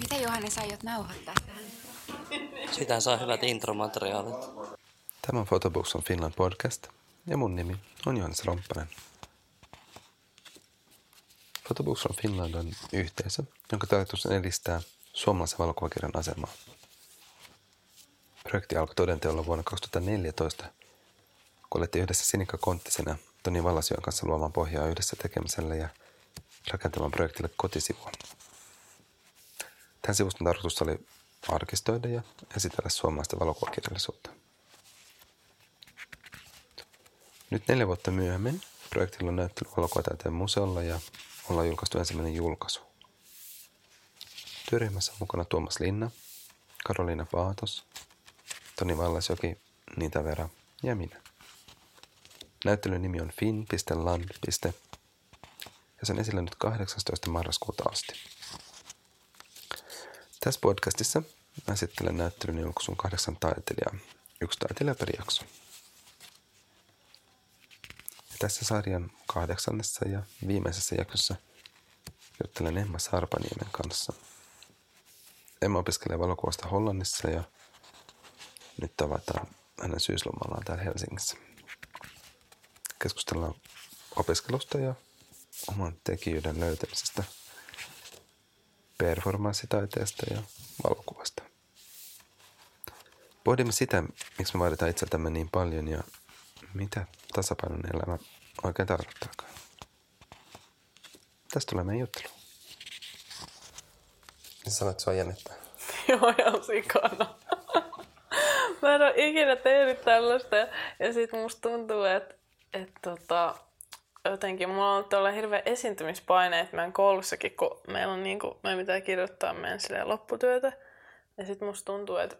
Miten Johannes aiot nauhoittaa tähän? Sitä saa hyvät intromateriaalit. Tämä on Photobooks on Finland podcast ja mun nimi on Johannes Romppanen. Photobooks on Finland on yhteisö, jonka tarkoitus on edistää suomalaisen valokuvakirjan asemaa. Projekti alkoi todenteolla vuonna 2014, kun alettiin yhdessä Sinikka Konttisena Toni Vallasion kanssa luomaan pohjaa yhdessä tekemiselle ja rakentamaan projektille kotisivua. Tämän sivuston tarkoitus oli arkistoida ja esitellä suomalaista valokuvakirjallisuutta. Nyt neljä vuotta myöhemmin projektilla on näyttely valokuvataiteen museolla ja ollaan julkaistu ensimmäinen julkaisu. Työryhmässä on mukana Tuomas Linna, Karoliina Paatos, Toni Vallasjoki, Niita Vera ja minä. Näyttelyn nimi on fin.land. ja se on esillä nyt 18. marraskuuta asti. Tässä podcastissa mä esittelen näyttelyn julkaisun kahdeksan taiteilijaa, yksi taiteilija per jakso. Ja tässä sarjan kahdeksannessa ja viimeisessä jaksossa juttelen Emma Sarpaniemen kanssa. Emma opiskelee valokuvasta Hollannissa ja nyt tavataan hänen syyslomallaan täällä Helsingissä. Keskustellaan opiskelusta ja oman tekijyyden löytämisestä – performanssitaiteesta ja valokuvasta. Pohdimme sitä, miksi me vaaditaan itseltämme niin paljon ja mitä tasapainon elämä oikein tarkoittaakaan. Tästä tulee meidän juttelu. Sanoit, että sua jännittää? Joo, ihan sikana. Mä en ole ikinä tehnyt tällaista. Ja sit musta tuntuu, että, että tota, jotenkin mulla on ollut hirveä esiintymispaine, että meidän koulussakin, kun meillä on niinku, meidän pitää kirjoittaa meidän silleen, lopputyötä. Ja sit musta tuntuu, että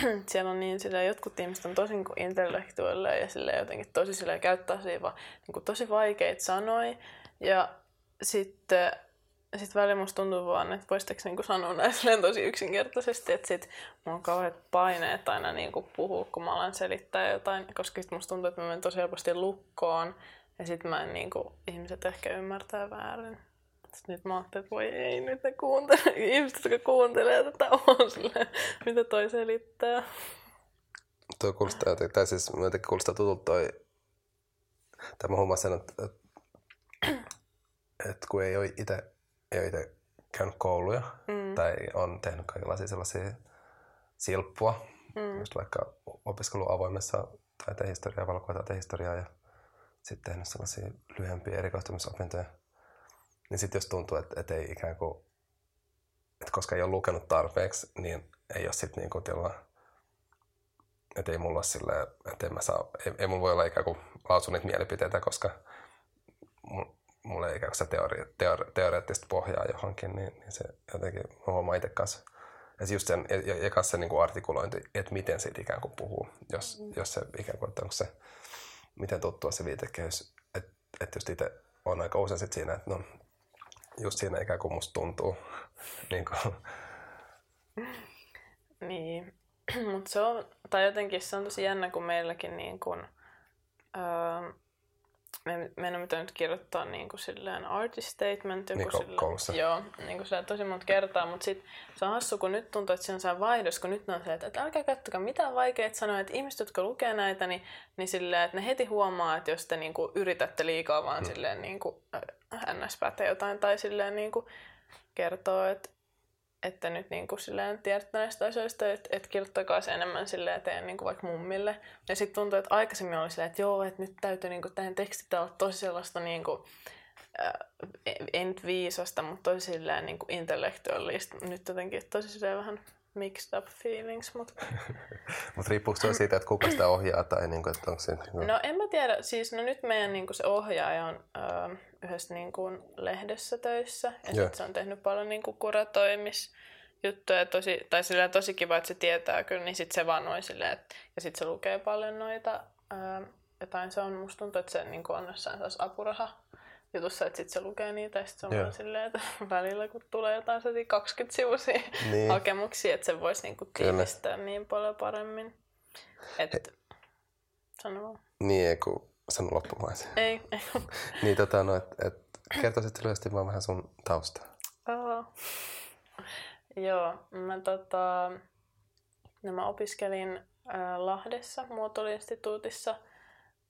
siellä on niin silleen, jotkut ihmiset on tosi niin intellektuelle ja silleen, jotenkin tosi silleen, käyttää siihen niin tosi vaikeita sanoja. Ja sitten sit välillä musta tuntuu vaan, että voisitko niinku sanoa näin tosi yksinkertaisesti, että sit mulla on kauheat paineet aina niinku puhua, kun mä alan selittää jotain, koska sit musta tuntuu, että mä menen tosi helposti lukkoon ja sitten mä en niinku, ihmiset ehkä ymmärtää väärin. Sitten nyt mä ajattelin, että voi ei, nyt ne kuuntele, ihmiset, jotka kuuntelee tätä on silleen, mitä toi selittää. Tuo kuulostaa tai siis jotenkin kuulostaa tutulta toi, tai mä huomasin, että, että, että kun ei ole itse, ei ole itse käynyt kouluja, mm. tai on tehnyt kaikenlaisia sellaisia silppua, mm. just vaikka opiskelu avoimessa taiteenhistoriaa, valokuvataiteen ja sitten tehnyt sellaisia lyhyempiä erikoistumisopintoja, niin sitten jos tuntuu, että, että ei ikään kuin, että koska ei ole lukenut tarpeeksi, niin ei ole sitten niinku tila, että ei mulla ole silleen, että en mä saa, ei, ei mulla voi olla ikään kuin lausua niitä mielipiteitä, koska mulla ei ikään kuin se teori, teori, teoreettista pohjaa johonkin, niin, niin se jotenkin, mä huomaan itse kanssa, ja just sen, ja, ja se niin kuin artikulointi, että miten siitä ikään kuin puhuu, jos, mm. jos se ikään kuin, että onko se miten tuttua se viitekehys. Että et just itse on aika usein sit siinä, että no just siinä ikään kuin musta tuntuu. niin, kuin. niin. mutta se on, tai jotenkin se on tosi jännä, kun meilläkin niin kuin, öö, me, meidän on pitänyt kirjoittaa niin kuin silleen artist statement. Joku niin silleen, koulussa. Joo, niin kuin silleen, tosi monta kertaa, mutta sit se on hassu, kun nyt tuntuu, että se on se vaihdos, kun nyt on se, että, että älkää kattokaa mitään vaikeita sanoa, että ihmiset, jotka lukee näitä, niin, niin silleen, että ne heti huomaa, että jos te niin kuin, yritätte liikaa vaan hmm. silleen niin kuin, ns. jotain tai silleen niin kuin, kertoo, että että nyt niin kuin silleen tiedät näistä asioista, että, että kirjoittakaa se enemmän silleen eteen niin kuin vaikka mummille. Ja sitten tuntuu, että aikaisemmin oli silleen, että joo, että nyt täytyy niin kuin, tähän tekstit olla tosi sellaista niin kuin, äh, nyt viisasta, mutta tosi silleen niin kuin intellektuaalista. Nyt jotenkin tosi silleen vähän mixed up feelings. Mutta mut riippuuko se siitä, että kuka sitä ohjaa tai niin kuin, että onko se... Kuin... No en mä tiedä. Siis no nyt meidän niin kuin se ohjaaja on äh, yhdessä niin kuin lehdessä töissä. Ja sitten se on tehnyt paljon niin kuin kuratoimis juttuja. Tosi, tai sillä tosi kiva, että se tietää kyllä, niin sitten se vaan noin silleen, että, ja sitten se lukee paljon noita ää, jotain. Se on, musta tuntuu, että se niin on jossain apuraha jutussa, että sitten se lukee niitä ja sitten se on vaan silleen, että välillä kun tulee jotain 20 sivuisia niin. hakemuksia, että se voisi niinku tiivistää niin paljon paremmin. Että, sano vaan. Niin, ei kun sano loppumaan Ei, ei. niin tota, no, että et, kertoisit lyhyesti vaan vähän sun taustaa. Oh. Joo, mä, tota, no mä opiskelin ää, Lahdessa muotoiluinstituutissa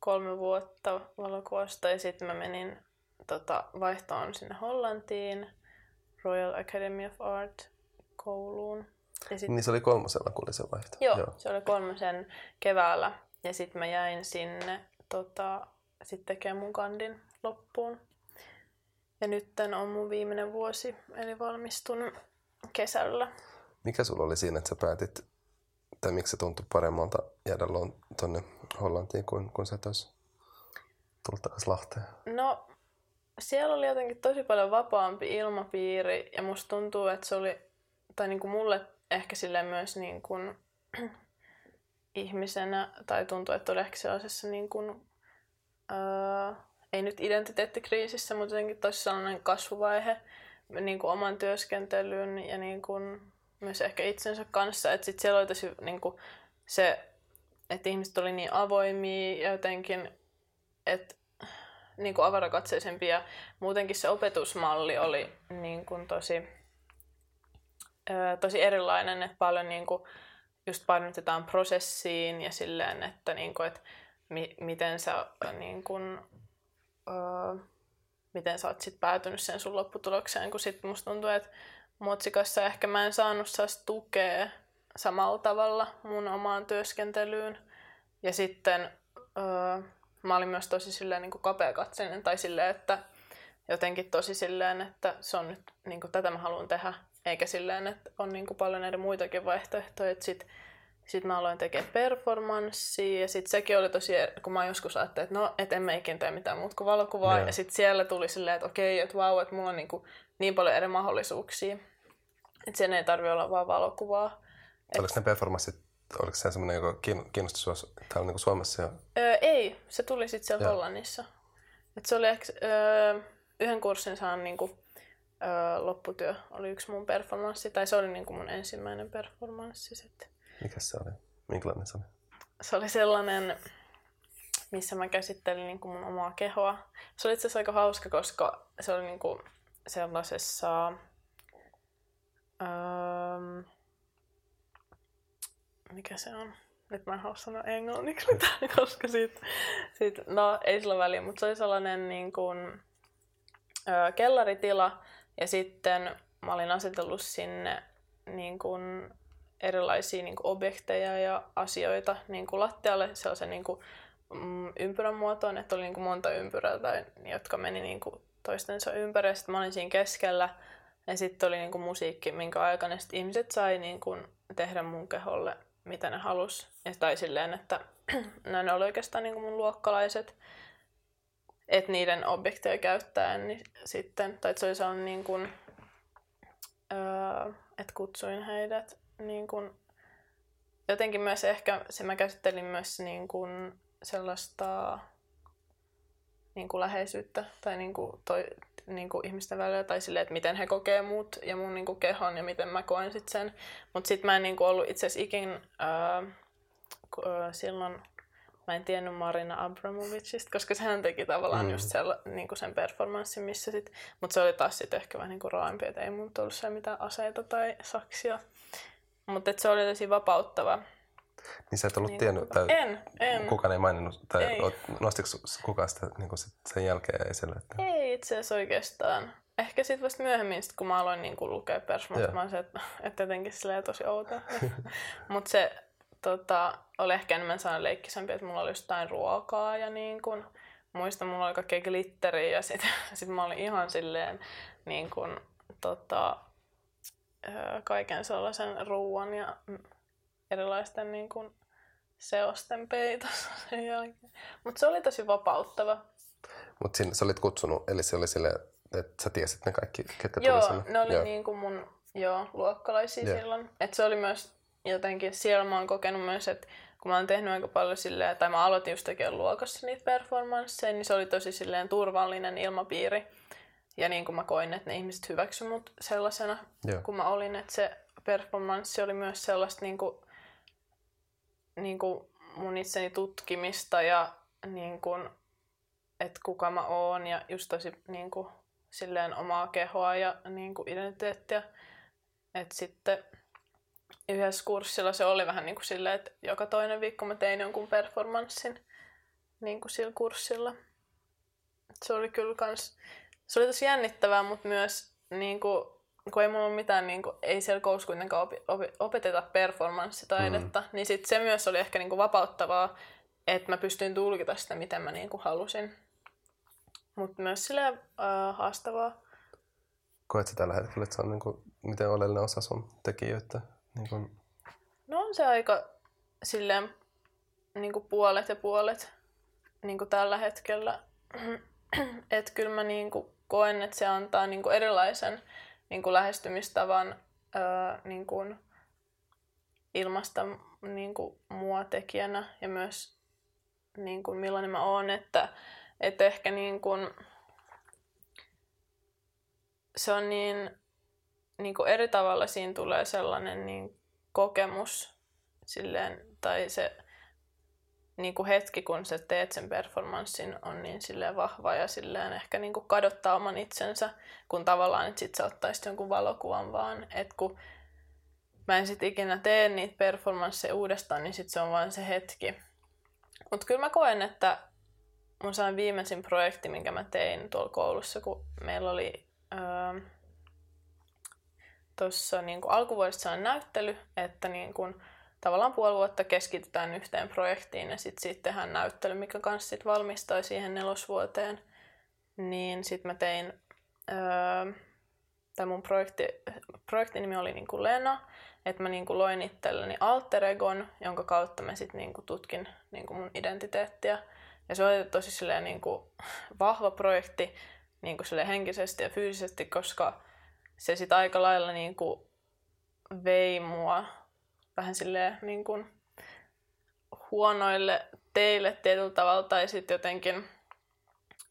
kolme vuotta valokuvasta ja sitten mä menin tota, vaihtoon sinne Hollantiin Royal Academy of Art kouluun. Ja sit, Niin se oli kolmosella, kun oli se vaihto. joo, joo, se oli kolmosen keväällä ja sitten mä jäin sinne tota, sit tekemään mun kandin loppuun. Ja nyt on mun viimeinen vuosi, eli valmistun kesällä. Mikä sulla oli siinä, että sä päätit, tai miksi se tuntui paremmalta jäädä tuonne Hollantiin kuin, kuin sä tullut takaisin Lahteen? No, siellä oli jotenkin tosi paljon vapaampi ilmapiiri ja musta tuntuu, että se oli, tai niin kuin mulle ehkä sille myös niin kuin, ihmisenä, tai tuntuu, että oli ehkä sellaisessa niin kuin, öö, ei nyt identiteettikriisissä, mutta jotenkin tosi sellainen kasvuvaihe niin kuin oman työskentelyn ja niin kuin myös ehkä itsensä kanssa. Että sitten siellä oli tosi niin kuin se, että ihmiset oli niin avoimia ja jotenkin, että niin kuin avarakatseisempia. Ja muutenkin se opetusmalli oli niin kuin tosi, tosi erilainen, että paljon niin kuin just painotetaan prosessiin ja silleen, että, niin kuin, että mi- miten sä niin kuin, öö, miten sä oot sit päätynyt sen sun lopputulokseen, kun sit musta tuntuu, että Motsikassa ehkä mä en saanut saas tukea samalla tavalla mun omaan työskentelyyn. Ja sitten öö, mä olin myös tosi silleen niin kapeakatseinen tai silleen, että jotenkin tosi silleen, että se on nyt niin kuin, tätä mä haluan tehdä, eikä silleen, että on niin kuin, paljon eri muitakin vaihtoehtoja. Että sit, sit mä aloin tekemään performanssia ja sitten sekin oli tosi, kun mä joskus ajattelin, että no, et en mä ikinä tee mitään muuta kuin valokuvaa. Yeah. Ja sitten siellä tuli silleen, että okei, että vau, että mulla on niin, kuin, niin paljon eri mahdollisuuksia. Että sen ei tarvi olla vaan valokuvaa. Oliko ne performanssit oliko se semmoinen, joka kiinnosti sinua täällä niin Suomessa? Ja... Öö, ei, se tuli sitten siellä Joo. Hollannissa. Et se oli ehkä, öö, yhden kurssin saan niin kuin, öö, lopputyö oli yksi mun performanssi, tai se oli niin kuin mun ensimmäinen performanssi sitten. Mikä se oli? Minkälainen se oli? Se oli sellainen, missä mä käsittelin niin kuin mun omaa kehoa. Se oli itse asiassa aika hauska, koska se oli niin kuin sellaisessa... Öö, mikä se on? Nyt mä en halua sanoa englanniksi mitään, koska siitä, siitä, no ei sillä väliä, mutta se oli sellainen niin kuin, ö, kellaritila ja sitten mä olin asetellut sinne niin kuin, erilaisia niin kuin objekteja ja asioita niin kuin lattialle sellaisen niin kuin, mm, ympyrän muotoon, että oli niin kuin monta ympyrää, tai, jotka meni niin kuin, toistensa ympäri. Sitten mä olin siinä keskellä ja sitten oli niin kuin, musiikki, minkä aikana ihmiset sai niin kuin, tehdä mun keholle mitä ne halus. Tai silleen, että ne oli oikeastaan niin kuin mun luokkalaiset. Että niiden objekteja käyttäen niin sitten, tai se oli sellainen niin kuin, öö, että kutsuin heidät niin kuin, jotenkin myös ehkä, se mä käsittelin myös niin kuin sellaista niin kuin läheisyyttä tai niin kuin toi, niin kuin ihmisten välillä tai silleen, että miten he kokee mut ja mun niin kuin kehon ja miten mä koen sit sen. Mutta sitten mä en niin kuin ollut itse asiassa ikin ää, silloin mä en tiennyt Marina Abramovicista, koska sehän teki tavallaan mm. just sella, niin kuin sen performanssin, missä sit, mutta se oli taas sitten ehkä vähän niin kuin raaempi, että ei mun tullut siellä mitään aseita tai saksia. Mutta se oli tosi vapauttava. Niin sä et ollut niin, tiennyt, tai en, en. kukaan ei maininnut, tai ei. nostiko kukaan sitä niin sen jälkeen esille? Että... Ei itse asiassa oikeastaan. Ehkä sitten vasta myöhemmin, sit kun mä aloin niin kuin, lukea performance, mä se, että, että jotenkin silleen tosi outoa. Mutta se tota, oli ehkä enemmän sellainen leikkisempi, että mulla oli jotain ruokaa ja niin kuin, muistan, mulla oli kaikkea glitteriä ja sitten sit mä olin ihan silleen niin kuin, tota, kaiken sellaisen ruoan ja erilaisten niin kuin, seosten peitossa sen jälkeen. Mutta se oli tosi vapauttava. Mutta sä olit kutsunut, eli se oli silleen, että sä tiesit ne kaikki, ketkä joo, tuli sinne? ne oli joo. niin kuin mun joo, luokkalaisia joo. silloin. Et se oli myös jotenkin, siellä mä oon kokenut myös, että kun mä oon tehnyt aika paljon silleen, tai mä aloitin just tekemään luokassa niitä performansseja, niin se oli tosi silleen turvallinen ilmapiiri. Ja niin kuin mä koin, että ne ihmiset hyväksy mut sellaisena, kun mä olin, että se performanssi oli myös sellaista niin kuin niin kuin mun itseni tutkimista ja niin kuin, että kuka mä oon ja just tosi niin kuin, silleen omaa kehoa ja niin kuin identiteettiä Et sitten yhdessä kurssilla se oli vähän niin kuin silleen, että joka toinen viikko mä tein jonkun performanssin niin kuin sillä kurssilla. Se oli kyllä kans, se oli tosi jännittävää, mutta myös niin kuin, kun ei mulla ole mitään, niin kuin, ei siellä koulussa kuitenkaan opi, opi, opeteta performanssitaidetta, mm. niin sit se myös oli ehkä niin kuin vapauttavaa, että mä pystyin tulkita sitä, miten mä niin kuin halusin. Mutta myös silleen äh, haastavaa. Koet sä tällä hetkellä, että se on niin kuin, miten oleellinen osa sun tekijöitä? Niin kuin... No on se aika silleen niin kuin puolet ja puolet niin kuin tällä hetkellä. että kyllä mä niin kuin koen, että se antaa niin kuin erilaisen niin kuin lähestymistavan öö, niin kuin ilmasta niin kuin mua tekijänä ja myös niin kuin millainen mä oon, että, että ehkä niin kuin, se on niin, niin kuin eri tavalla siinä tulee sellainen niin kokemus silleen, tai se niin kuin hetki, kun sä teet sen performanssin, on niin silleen vahva ja silleen ehkä niin kuin kadottaa oman itsensä, kun tavallaan, että sit sä ottaisit jonkun valokuvan vaan, että kun mä en sit ikinä tee niitä performansseja uudestaan, niin sit se on vain se hetki. Mutta kyllä mä koen, että mun sain viimeisin projekti, minkä mä tein tuolla koulussa, kun meillä oli öö, tuossa niin alkuvuodesta näyttely, että niin kuin, tavallaan puoli vuotta keskitytään yhteen projektiin ja sitten sit tehdään näyttely, mikä kanssa sit valmistui siihen nelosvuoteen. Niin sitten mä tein, öö, tai mun projekti, projektin nimi oli niinku Lena, että mä niinku loin itselleni alter egon, jonka kautta mä sitten niinku tutkin niinku mun identiteettiä. Ja se oli tosi silleen niinku vahva projekti niinku henkisesti ja fyysisesti, koska se sitten aika lailla niinku vei mua vähän silleen niin kuin huonoille teille tietyllä tavalla, tai sitten jotenkin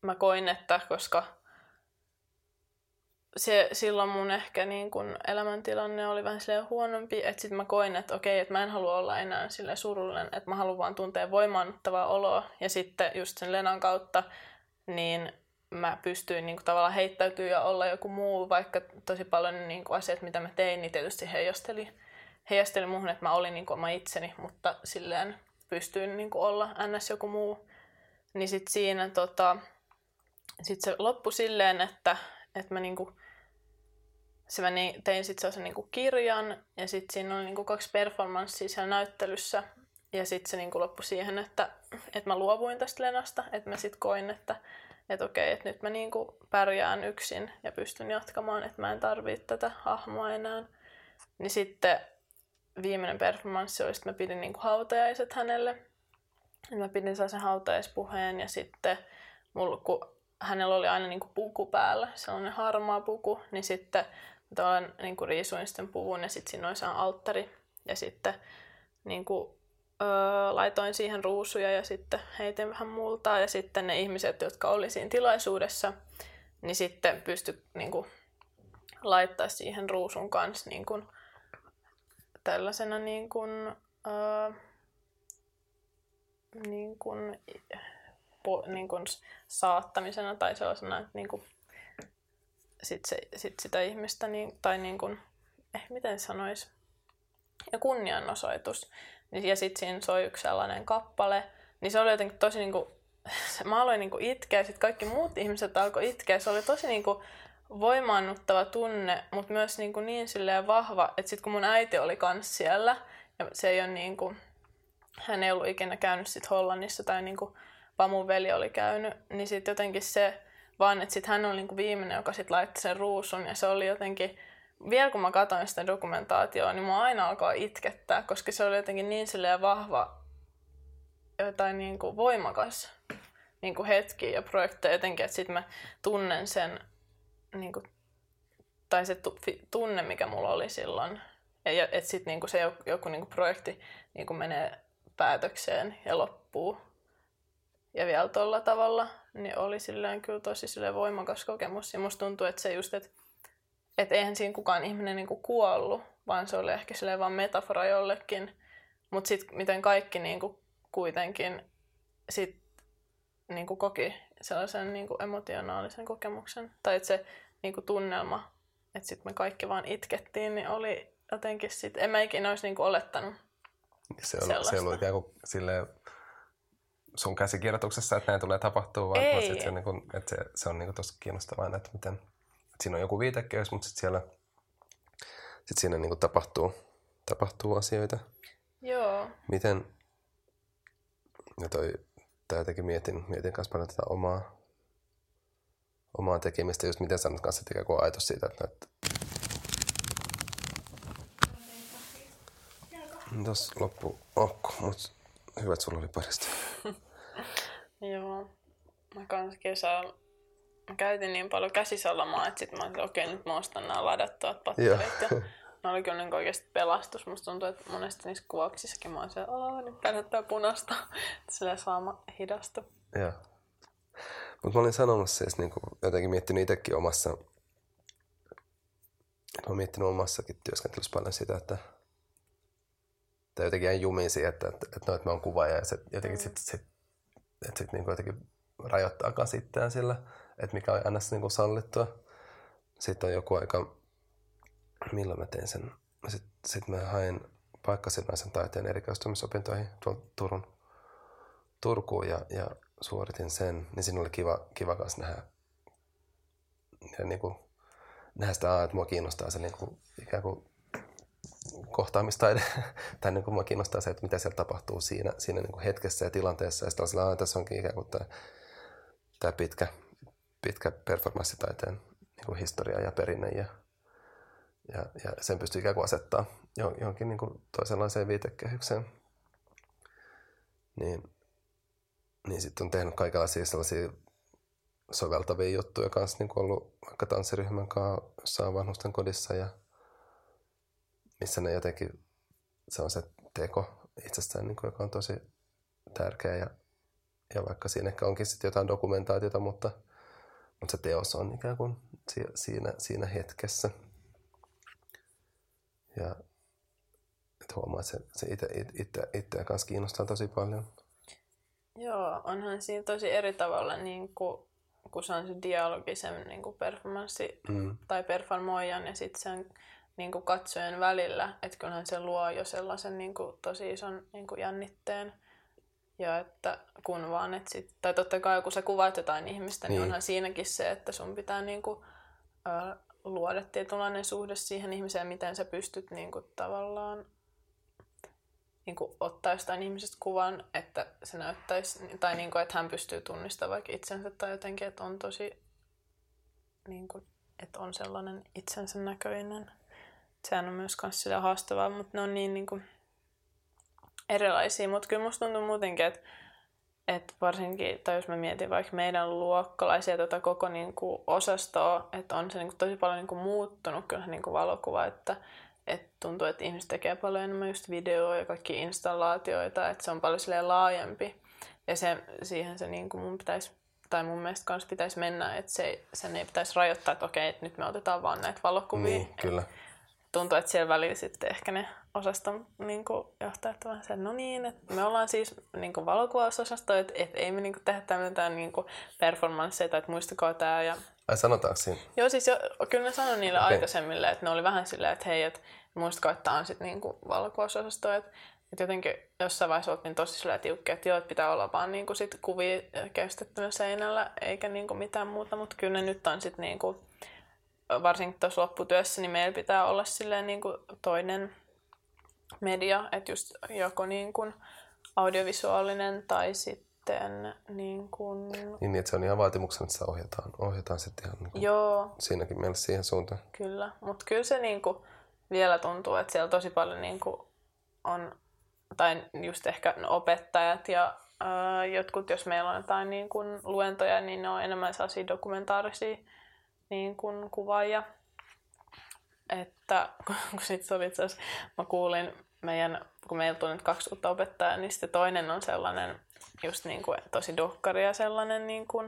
mä koin, että koska se, silloin mun ehkä niin kun elämäntilanne oli vähän silleen huonompi, että sitten mä koin, että okei, että mä en halua olla enää sille surullinen, että mä haluan vaan tuntea voimaannuttavaa oloa. Ja sitten just sen Lenan kautta, niin mä pystyin niin tavallaan heittäytyä ja olla joku muu, vaikka tosi paljon niin asiat, mitä mä tein, niin tietysti heijasteli heijasteli muuhun, että mä olin niin kuin oma itseni, mutta silleen pystyin niin kuin olla ns. joku muu. Niin sit siinä tota, sit se loppui silleen, että, että mä niinku, se mä tein sitten sellaisen niinku kirjan ja sitten siinä oli niinku kaksi performanssia siellä näyttelyssä. Ja sitten se niinku loppui siihen, että, että mä luovuin tästä Lenasta, että mä sitten koin, että, että okei, että nyt mä niinku pärjään yksin ja pystyn jatkamaan, että mä en tarvitse tätä hahmoa enää. Niin sitten viimeinen performanssi oli, että mä pidin niin kuin hautajaiset hänelle. Mä pidin sellaisen hautajaispuheen ja sitten mulla, kun hänellä oli aina niin kuin puku päällä, sellainen harmaa puku, niin sitten mä niin kuin riisuin sitten puvun ja sitten siinä oli alttari. Ja sitten niin kuin, öö, laitoin siihen ruusuja ja sitten heitin vähän multaa. Ja sitten ne ihmiset, jotka oli siinä tilaisuudessa, niin sitten pysty niin kuin, laittaa siihen ruusun kanssa niin kuin, tällaisena niin kuin, ää, niin kuin, po, niin kuin saattamisena tai sellaisena, että niin kuin, sit se, sit sitä ihmistä, niin, tai niin kuin, eh, miten sanois, ja kunnianosoitus. Niin, ja sitten siinä soi yksi sellainen kappale, niin se oli jotenkin tosi niin kuin, mä aloin niin kuin itkeä, sitten kaikki muut ihmiset alkoi itkeä. Se oli tosi niin kuin, voimaannuttava tunne, mutta myös niin, kuin niin silleen vahva, että sitten kun mun äiti oli kans siellä, ja se ei ole niin kuin, hän ei ollut ikinä käynyt sit Hollannissa, tai niin kuin, vaan mun veli oli käynyt, niin sitten jotenkin se, vaan että sitten hän oli niin kuin viimeinen, joka sitten laittoi sen ruusun, ja se oli jotenkin, vielä kun mä katsoin sitä dokumentaatioa, niin mä aina alkoi itkettää, koska se oli jotenkin niin silleen vahva, jotain niin kuin voimakas niin kuin hetki ja projekteja jotenkin, että sitten mä tunnen sen niin kuin, tai se tunne, mikä mulla oli silloin, ja että sitten niin se joku, joku niin projekti niin menee päätökseen ja loppuu, ja vielä tuolla tavalla, niin oli silleen kyllä tosi silleen voimakas kokemus. Ja musta tuntuu, että se just, että, että eihän siinä kukaan ihminen niin kuin kuollut, vaan se oli ehkä silleen vaan metafora jollekin. Mutta sitten miten kaikki niin kuin kuitenkin sit niin kuin koki sellaisen niin kuin emotionaalisen kokemuksen. Tai että se niin kuin tunnelma että sitten me kaikki vaan itkettiin, niin oli jotenkin sit, en mä ikinä olisi niinku olettanut. Se on, Sellaista. se on ollut ikään kuin silleen sun käsikirjoituksessa, että näin tulee tapahtua, vaan, Ei. sit se, niin kuin, että se, se on niin kuin tosi kiinnostavaa, että miten, että siinä on joku viitekehys, mutta sitten siellä sit siinä niin kuin tapahtuu, tapahtuu asioita. Joo, Miten, ja toi, tää jotenkin mietin, mietin kanssa paljon tätä omaa, omaa tekemistä, just miten sanot kanssa, että ikään kuin ajatus siitä, että, että Tuossa loppu okko, mutta hyvä, että sulla oli parista. joo. Mä kans kesällä mä käytin niin paljon käsisalamaa, että sit mä olin, okei, nyt mä ostan nämä ladattuvat patterit. Ja ne oli kyllä niin oikeasti pelastus. Musta tuntuu, että monesti niissä kuvauksissakin mä oon siellä, aah, nyt tää näyttää punasta. Silleen saama hidastu. Joo. Mutta mä olin sanomassa siis niinku, jotenkin miettinyt itsekin omassa, mä oon miettinyt omassakin työskentelyssä paljon sitä, että tai jotenkin jäin jumiin siihen, että, että, että, no, että mä oon kuvaaja ja se jotenkin mm. sit, sit, että sit niinku jotenkin rajoittaa kanssa itseään sillä, että mikä on aina niinku sallittua. Sitten on joku aika, milloin mä tein sen, sitten sit mä hain paikkasidonnaisen taiteen erikoistumisopintoihin tuolta Turun, Turkuun ja, ja suoritin sen, niin siinä oli kiva, kiva kanssa nähdä, ja niin kuin, nähdä sitä, että mua kiinnostaa se niin kuin, ikään kuin kohtaamistaide, tai niin kuin mua kiinnostaa se, että mitä siellä tapahtuu siinä, siinä niin kuin hetkessä ja tilanteessa, ja sitten on aa, tässä onkin ikään kuin tämä, tämä pitkä, pitkä performanssitaiteen niin kuin historia ja perinne, ja, ja, ja sen pystyy ikään kuin asettaa jo- johonkin niin kuin toisenlaiseen viitekehykseen. Niin, niin sitten on tehnyt kaikenlaisia sellaisia soveltavia juttuja kanssa, niin kuin ollut vaikka tanssiryhmän kanssa jossain vanhusten kodissa ja missä ne jotenkin, se on se teko itsestään, niin kuin, joka on tosi tärkeä ja, ja vaikka siinä ehkä onkin sitten jotain dokumentaatiota, mutta, mutta se teos on ikään kuin si- siinä, siinä hetkessä. Ja että huomaa, että se, se itse, itse, itseä kanssa kiinnostaa tosi paljon. Joo, onhan siinä tosi eri tavalla, niin kuin, kun se on se dialogi sen niin kuin performanssi Mm. tai performoijan ja sitten sen niin kuin katsojen välillä. Että kyllähän se luo jo sellaisen niin kuin, tosi ison niin kuin jännitteen. Ja että kun vaan, että sit, tai totta kai kun sä kuvaat jotain ihmistä, niin, Niin. niin onhan siinäkin se, että sun pitää niin kuin, ö, luoda tietynlainen suhde siihen ihmiseen, miten sä pystyt niin kuin, tavallaan niin kuin, ottaa jostain ihmisestä kuvan, että se näyttäisi, tai niin kuin, että hän pystyy tunnistamaan vaikka itsensä tai jotenkin, että on tosi, niin kuin, että on sellainen itsensä näköinen. Sehän on myös kans sillä haastavaa, mutta ne on niin, niin kuin, erilaisia. Mutta kyllä musta tuntuu muutenkin, että, että varsinkin, tai jos mä mietin vaikka meidän luokkalaisia tota koko niin kuin, osastoa, että on se niin kuin, tosi paljon niin kuin, muuttunut kyllä niin kuin valokuva, että et tuntuu, että ihmiset tekee paljon enemmän just videoa ja kaikki installaatioita, että se on paljon silleen laajempi. Ja se, siihen se niin kuin mun pitäisi, tai mun mielestä kanssa pitäisi mennä, että se, sen ei pitäisi rajoittaa, että okei, että nyt me otetaan vaan näitä valokuvia. Niin, kyllä. Tuntuu, että siellä välillä sitten ehkä ne osaston niin kuin, johtajat vaan sen, no niin, että me ollaan siis niin kuin valokuvausosasto, että, että ei me niin kuin, tehdä tämmöitä niin kuin performansseja, että muistakaa tämä ja Ai sanotaanko siinä? Joo, siis jo, kyllä ne sanoin niille okay. aikaisemmille, että ne oli vähän silleen, että hei, että muistakaa, että tämä on sitten niinku valokuvausosasto, että, että jotenkin jossain vaiheessa oltiin tosi silleen tiukkia, että joo, että pitää olla vaan niinku sit kuvia käystettynä seinällä, eikä niinku mitään muuta, mutta kyllä ne nyt on sitten niinku, varsinkin tuossa lopputyössä, niin meillä pitää olla silleen niinku toinen media, että just joko niinku audiovisuaalinen tai sitten niin kuin, Niin, että se on ihan vaatimuksena, että sitä ohjataan, ohjataan sitten ihan niin kuin joo, siinäkin mielessä siihen suuntaan. Kyllä, mutta kyllä se niinku vielä tuntuu, että siellä tosi paljon niinku on, tai just ehkä opettajat ja ää, jotkut, jos meillä on jotain niinku luentoja, niin ne on enemmän sellaisia dokumentaarisia niinku kuvaajia. Että kun sit se oli itse asiassa, mä kuulin meidän, kun meillä tuli nyt kaksi uutta opettajaa, niin sitten toinen on sellainen just niinku tosi dokkari ja sellainen niinku,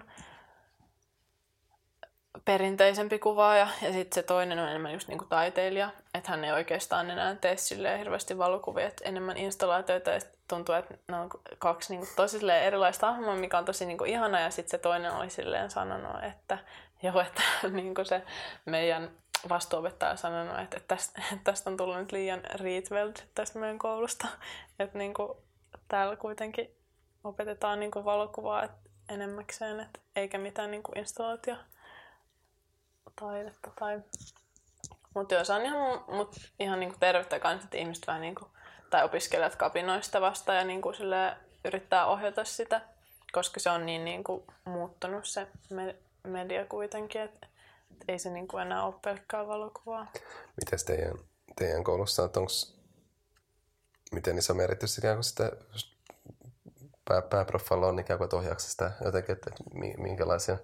perinteisempi kuvaaja ja sitten se toinen on enemmän just niinku taiteilija, että hän ei oikeastaan enää tee silleen hirveästi valokuvia, että enemmän installaatioita ja tuntuu, että ne on kaksi niinku tosi silleen erilaista hahmoa, mikä on tosi niinku ihana ja sitten se toinen oli silleen sanonut, että joo, että niinku se meidän vastuuopettaja sanonut, että, että tästä, tästä on tullut nyt liian Rietveld tästä meidän koulusta. Että niin kuin, täällä kuitenkin opetetaan niin kuin valokuvaa enemmäkseen, et eikä mitään niin kuin installaatio taidetta. Tai... Mutta jos on ihan, mut ihan niin kuin tervettä kanssa, että ihmiset vähän niin kuin, tai opiskelijat kapinoista vasta ja niin kuin yrittää ohjata sitä, koska se on niin, niin kuin muuttunut se media kuitenkin, että ei se niin kuin enää ole pelkkää valokuvaa. Miten teidän, teidän koulussa, että onko miten iso merkitys ikään kuin sitä pää, pääproffalla on ikään kuin, sitä jotenkin, että, että minkälaisia,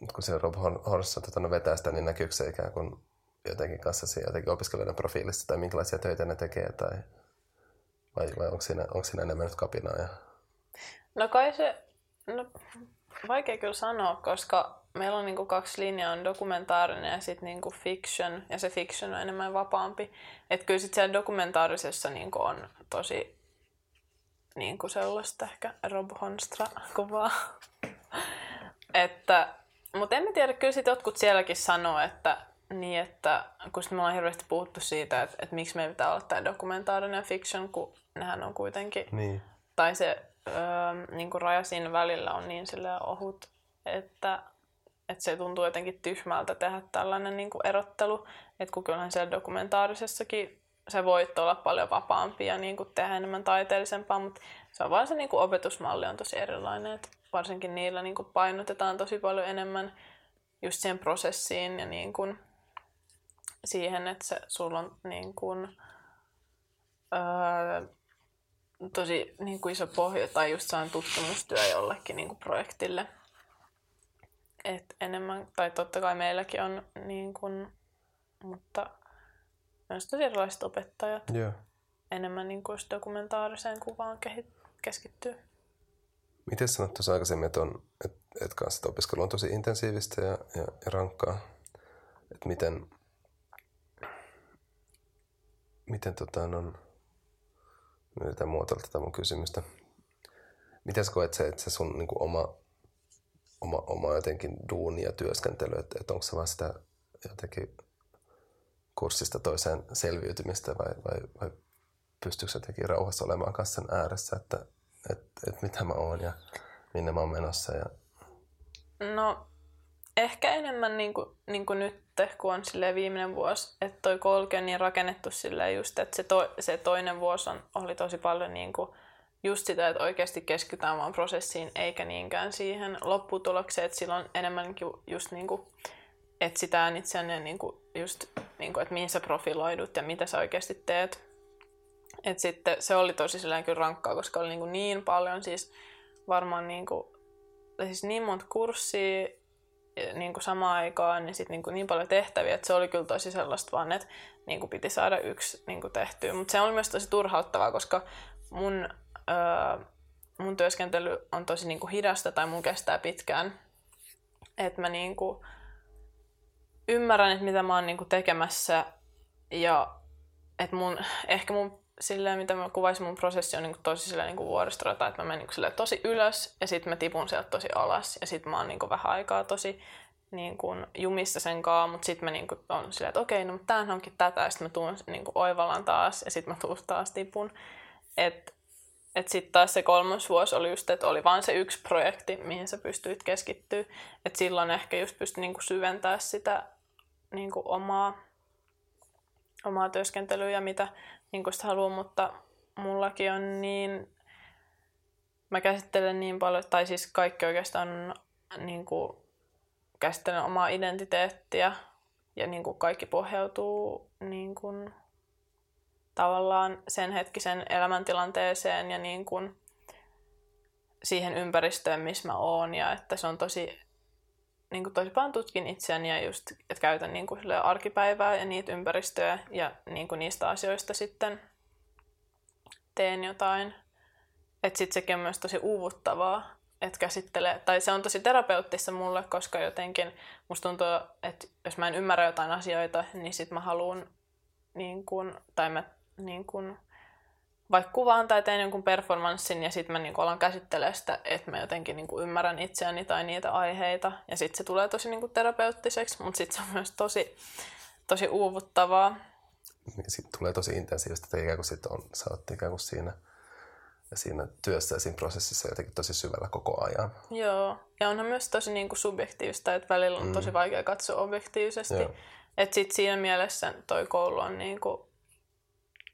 nyt kun se Rob Horssa tota, no vetää sitä, niin näkyykö se ikään kuin jotenkin kanssa siinä jotenkin opiskelijoiden profiilissa tai minkälaisia töitä ne tekee tai vai, vai onko, siinä, onko siinä enemmän nyt kapinaa? Ja... No kai se, no vaikea kyllä sanoa, koska meillä on niinku kaksi linjaa, on dokumentaarinen ja sitten niinku fiction, ja se fiction on enemmän vapaampi. Että kyllä sitten siellä dokumentaarisessa niinku on tosi niinku sellaista ehkä Rob Honstra-kuvaa. että, mutta en mä tiedä, kyllä sitten jotkut sielläkin sanoo, että niin, että kun me ollaan hirveästi puhuttu siitä, että, että miksi meillä pitää olla tämä dokumentaarinen fiction, kun nehän on kuitenkin, niin. tai se öö, niin kuin raja siinä välillä on niin ohut, että, että se tuntuu jotenkin tyhmältä tehdä tällainen niin kuin erottelu, että kun kyllähän siellä dokumentaarisessakin se voit olla paljon vapaampi ja niin kuin tehdä enemmän taiteellisempaa, mutta se on vaan se niin kuin opetusmalli on tosi erilainen, että varsinkin niillä niin kuin painotetaan tosi paljon enemmän just siihen prosessiin ja niin kuin siihen, että se, sulla on niin kuin, öö, tosi niin kuin iso pohja tai just saan tutkimustyö jollekin niin kuin projektille. Et enemmän, tai totta kai meilläkin on, niin kuin, mutta myös tosi erilaiset opettajat yeah. enemmän niin kuin dokumentaariseen kuvaan keskittyy. Miten sanot tuossa aikaisemmin, että, on, että, että, kanssa, että opiskelu on tosi intensiivistä ja, ja, ja rankkaa. Että miten, miten tota, on, yritän muotoilla tätä mun kysymystä. Miten sä koet se, että se sun niin kuin oma, oma, oma jotenkin duuni ja työskentely, että, että onko se vaan sitä jotenkin kurssista toiseen selviytymistä vai, vai, vai pystyykö jotenkin rauhassa olemaan kanssa sen ääressä, että, että, että mitä mä oon ja minne mä oon menossa. Ja... No ehkä enemmän niin kuin, niin kuin nyt, kun on viimeinen vuosi, että toi koulukin on niin rakennettu silleen just, että se, to, se toinen vuosi on, oli tosi paljon niin kuin, just sitä, että oikeasti keskitytään vaan prosessiin, eikä niinkään siihen lopputulokseen, että silloin enemmänkin just niin kuin, etsitään itseään niin kuin, just, niin kuin, että mihin sä profiloidut ja mitä sä oikeasti teet. Et sitten se oli tosi silleen kyllä rankkaa, koska oli niin, kuin niin paljon siis varmaan niin, kuin, siis niin monta kurssia niin kuin samaan aikaan, niin sitten niin, kuin niin paljon tehtäviä, että se oli kyllä tosi sellaista vaan, että niin kuin piti saada yksi niin kuin tehtyä. Mutta se oli myös tosi turhauttavaa, koska mun, öö, mun työskentely on tosi niin kuin hidasta tai mun kestää pitkään. Että mä niin kuin ymmärrän, että mitä mä oon niin kuin tekemässä ja että mun, ehkä mun silleen, mitä mä kuvaisin mun prosessi on niin kuin tosi silleen niin vuoristorata, että mä menen niin tosi ylös ja sitten mä tipun sieltä tosi alas ja sitten mä oon niin kuin vähän aikaa tosi niin kuin jumissa sen kaa, mutta sitten mä niin kuin on silleen, että okei, no mutta tämähän onkin tätä ja sitten mä tuun niin kuin oivallan taas ja sitten mä tuun taas tipun. Että et sitten taas se kolmas vuosi oli just, että oli vain se yksi projekti, mihin sä pystyit keskittyä. Että silloin ehkä just pystyi niinku syventämään sitä niinku omaa, omaa työskentelyä ja mitä niin sitä haluaa, mutta mullakin on niin, mä käsittelen niin paljon, tai siis kaikki oikeastaan niin kuin, käsittelen omaa identiteettiä ja niin kuin kaikki pohjautuu niin kuin, tavallaan sen hetkisen elämäntilanteeseen ja niin kuin, siihen ympäristöön, missä mä oon ja että se on tosi niin kuin tosi paljon tutkin itseäni ja just, että käytän niin kuin arkipäivää ja niitä ympäristöjä ja niin kuin niistä asioista sitten teen jotain. Että sitten sekin on myös tosi uuvuttavaa, että käsittelee, tai se on tosi terapeuttissa mulle, koska jotenkin musta tuntuu, että jos mä en ymmärrä jotain asioita, niin sit mä haluan niin kun, tai mä niin kun vaikka kuvaan tai teen jonkun performanssin ja sitten mä niinku alan käsittelemään sitä, että mä jotenkin niinku ymmärrän itseäni tai niitä aiheita. Ja sitten se tulee tosi niinku terapeuttiseksi, mutta sitten se on myös tosi, tosi uuvuttavaa. Sitten tulee tosi intensiivistä, että ikään kuin sit on, sä oot ikään kuin siinä, siinä työssä ja siinä prosessissa jotenkin tosi syvällä koko ajan. Joo, ja onhan myös tosi niinku subjektiivista, että välillä on tosi vaikea katsoa objektiivisesti. Että sit siinä mielessä toi koulu on, niinku,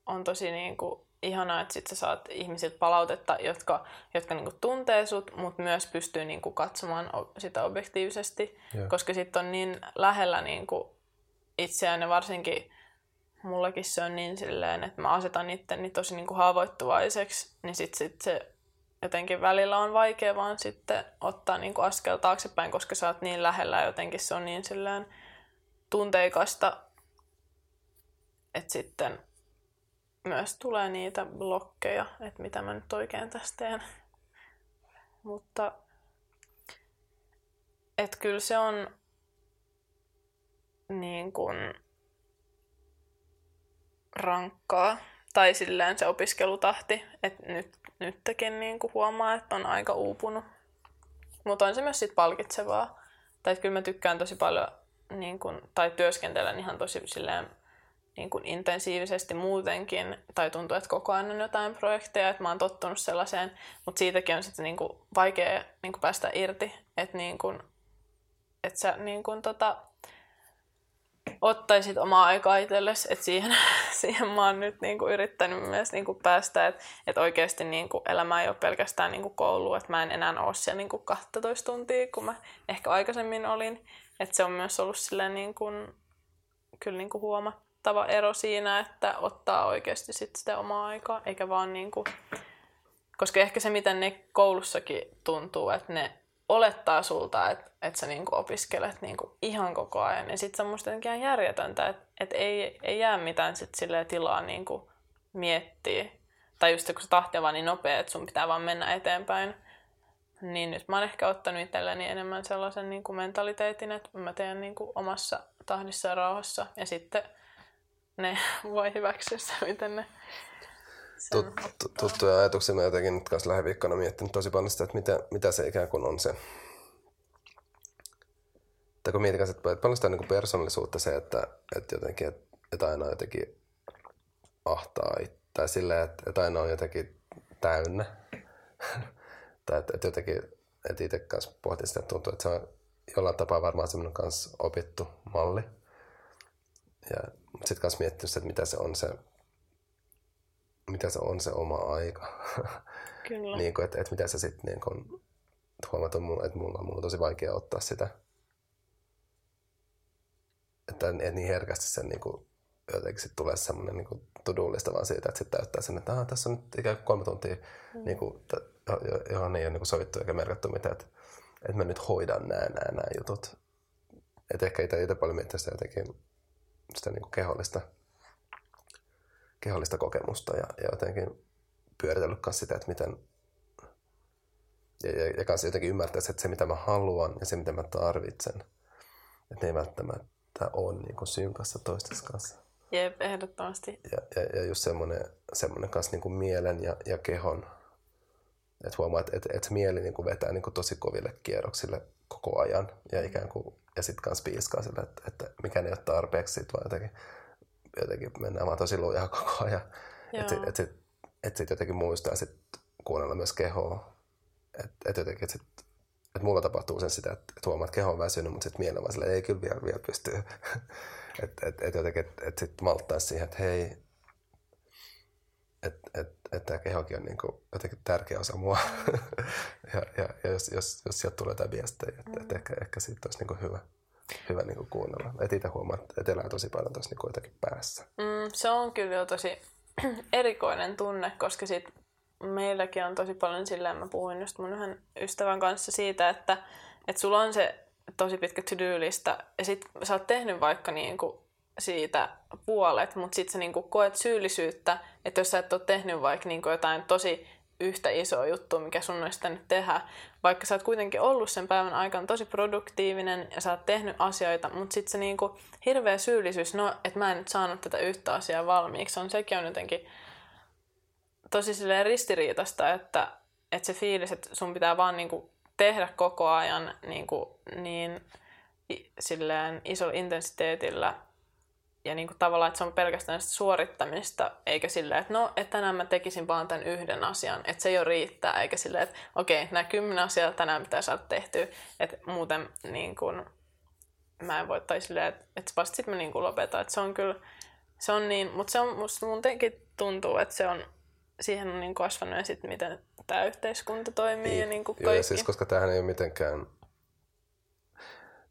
on tosi niinku ihanaa, että sit sä saat ihmisiltä palautetta, jotka, jotka niinku tuntee sut, mutta myös pystyy niinku katsomaan sitä objektiivisesti, Joo. koska sitten on niin lähellä niinku itseään ja varsinkin mullakin se on niin silleen, että mä asetan itteni tosi niinku haavoittuvaiseksi, niin sit, sit se jotenkin välillä on vaikea vaan sitten ottaa niinku askel taaksepäin, koska sä oot niin lähellä jotenkin se on niin silleen tunteikasta, että sitten myös tulee niitä blokkeja, että mitä mä nyt oikein tässä teen. Mutta et kyllä se on niin kuin rankkaa. Tai silleen se opiskelutahti, että nyt, nytkin niin kuin huomaa, että on aika uupunut. Mutta on se myös sit palkitsevaa. Tai kyllä mä tykkään tosi paljon, niin kuin, tai työskentelen ihan tosi silleen, niin kuin intensiivisesti muutenkin, tai tuntuu, että koko ajan on jotain projekteja, että mä oon tottunut sellaiseen, mutta siitäkin on sitten niin kuin vaikea niin kuin päästä irti, että niin kuin, että sä niin kuin, tota, ottaisit omaa aikaa itsellesi, että siihen, siihen mä oon nyt niinku yrittänyt myös niinku päästä, että et oikeasti niinku elämä ei ole pelkästään niinku koulu, että mä en enää ole siellä niinku 12 tuntia, kun mä ehkä aikaisemmin olin, että se on myös ollut silleen niinku, kyllä niinku huomattava ero siinä, että ottaa oikeasti sit sitä omaa aikaa, eikä vaan niinku, koska ehkä se, miten ne koulussakin tuntuu, että ne olettaa sulta, että, että sä niinku opiskelet niinku ihan koko ajan. Ja sitten se on musta jotenkin järjetöntä, että, että ei, ei jää mitään sit tilaa niinku miettiä. Tai just kun se tahti on vaan niin nopea, että sun pitää vaan mennä eteenpäin. Niin nyt mä oon ehkä ottanut itselleni enemmän sellaisen niinku mentaliteetin, että mä teen niinku omassa tahdissa ja rauhassa. Ja sitten ne voi hyväksyä se, miten ne Tut, tuttuja ajatuksia mä jotenkin nyt kanssa lähiviikkona miettinyt tosi paljon sitä, että mitä, mitä se ikään kuin on se. Tai kun mietin että paljon sitä niin kuin persoonallisuutta se, että, että jotenkin, että, että aina on jotenkin ahtaa tai silleen, että, että aina on jotenkin täynnä. tai että, että jotenkin, että itse kanssa pohtin sitä, että tuntuu, että se on jollain tapaa varmaan semmoinen kanssa opittu malli. Ja sitten kanssa miettinyt sitä, että mitä se on se mitä se on se oma aika. Kyllä. niin kuin, että, että mitä se sitten niin kuin, huomaat, että mulla, että mulla, mulla on tosi vaikea ottaa sitä. Että en niin herkästi sen niin kuin, jotenkin sit tulee semmoinen niin kuin to-do-lista vaan siitä, että sitten täyttää sen, että ah, tässä on nyt ikään kuin kolme tuntia, mm. niin kuin, johon ei ole niin kuin sovittu eikä merkattu mitään, että, että mä nyt hoidan nämä, nämä, nämä jutut. Että ehkä itse, itse paljon miettiä sitä jotenkin sitä niin kuin kehollista, kehollista kokemusta ja, ja jotenkin pyöritellyt kanssa sitä, että miten ja, ja, ja kanssa jotenkin ymmärtää, että se mitä mä haluan ja se mitä mä tarvitsen, että ne ei välttämättä ole niin kuin synkassa toistensa kanssa. Jep, ehdottomasti. Ja, ja, ja just semmoinen, semmoinen kanssa niin kuin mielen ja, ja kehon, että huomaa, että, että, että mieli niin kuin vetää niin kuin tosi koville kierroksille koko ajan ja ikään kuin, ja sitten kanssa piiskaa sille, että, että mikä ei ole tarpeeksi, sit vaan jotenkin, jotenkin mennään vaan tosi lujaa koko ajan. Että et, sit, et sit jotenkin muistaa sit kuunnella myös kehoa. Että et jotenkin, että sit, et mulla tapahtuu sen sitä, että et huomaa, että keho on väsynyt, mutta sitten mieli on vaan silleen, ei kyllä vielä, vielä pystyy. että et, et jotenkin, että et sitten malttaisi siihen, että hei, että et, et tämä kehokin on niinku jotenkin tärkeä osa mua. ja, ja, ja jos, jos, jos sieltä tulee jotain viestejä, että et ehkä, ehkä siitä olisi niinku hyvä, hyvä niinku kuunnella. Et itse huomaa, että elää tosi paljon tuossa niinku jotenkin päässä. Mm, se on kyllä jo tosi erikoinen tunne, koska sit meilläkin on tosi paljon silleen, mä puhuin just mun yhden ystävän kanssa siitä, että, että sulla on se tosi pitkä to-do-lista ja sit sä oot tehnyt vaikka niinku siitä puolet, mutta sit sä niinku koet syyllisyyttä, että jos sä et ole tehnyt vaikka niinku jotain tosi yhtä isoa juttua, mikä sun olisi pitänyt tehdä, vaikka sä oot kuitenkin ollut sen päivän aikana tosi produktiivinen ja sä oot tehnyt asioita, mutta sitten se niinku hirveä syyllisyys, no, että mä en nyt saanut tätä yhtä asiaa valmiiksi, on sekin on jotenkin tosi ristiriitasta, että, että se fiilis, että sun pitää vaan niinku tehdä koko ajan niinku, niin silleen isolla intensiteetillä ja niinku tavallaan, että se on pelkästään sitä suorittamista, eikä silleen, että no, että tänään mä tekisin vaan tämän yhden asian, että se jo riittää, eikä silleen, että okei, nämä kymmenen asiaa tänään pitää saada tehtyä, että muuten niin kuin, mä en voi, tai silleen, että, että vasta sitten mä niin kuin lopetan, että se on kyllä, se on niin, mutta se on, musta muutenkin tuntuu, että se on, siihen on niin kasvanut ja sitten miten tämä yhteiskunta toimii ja niin kuin Joo, kaikki. ja siis koska tämähän ei ole mitenkään,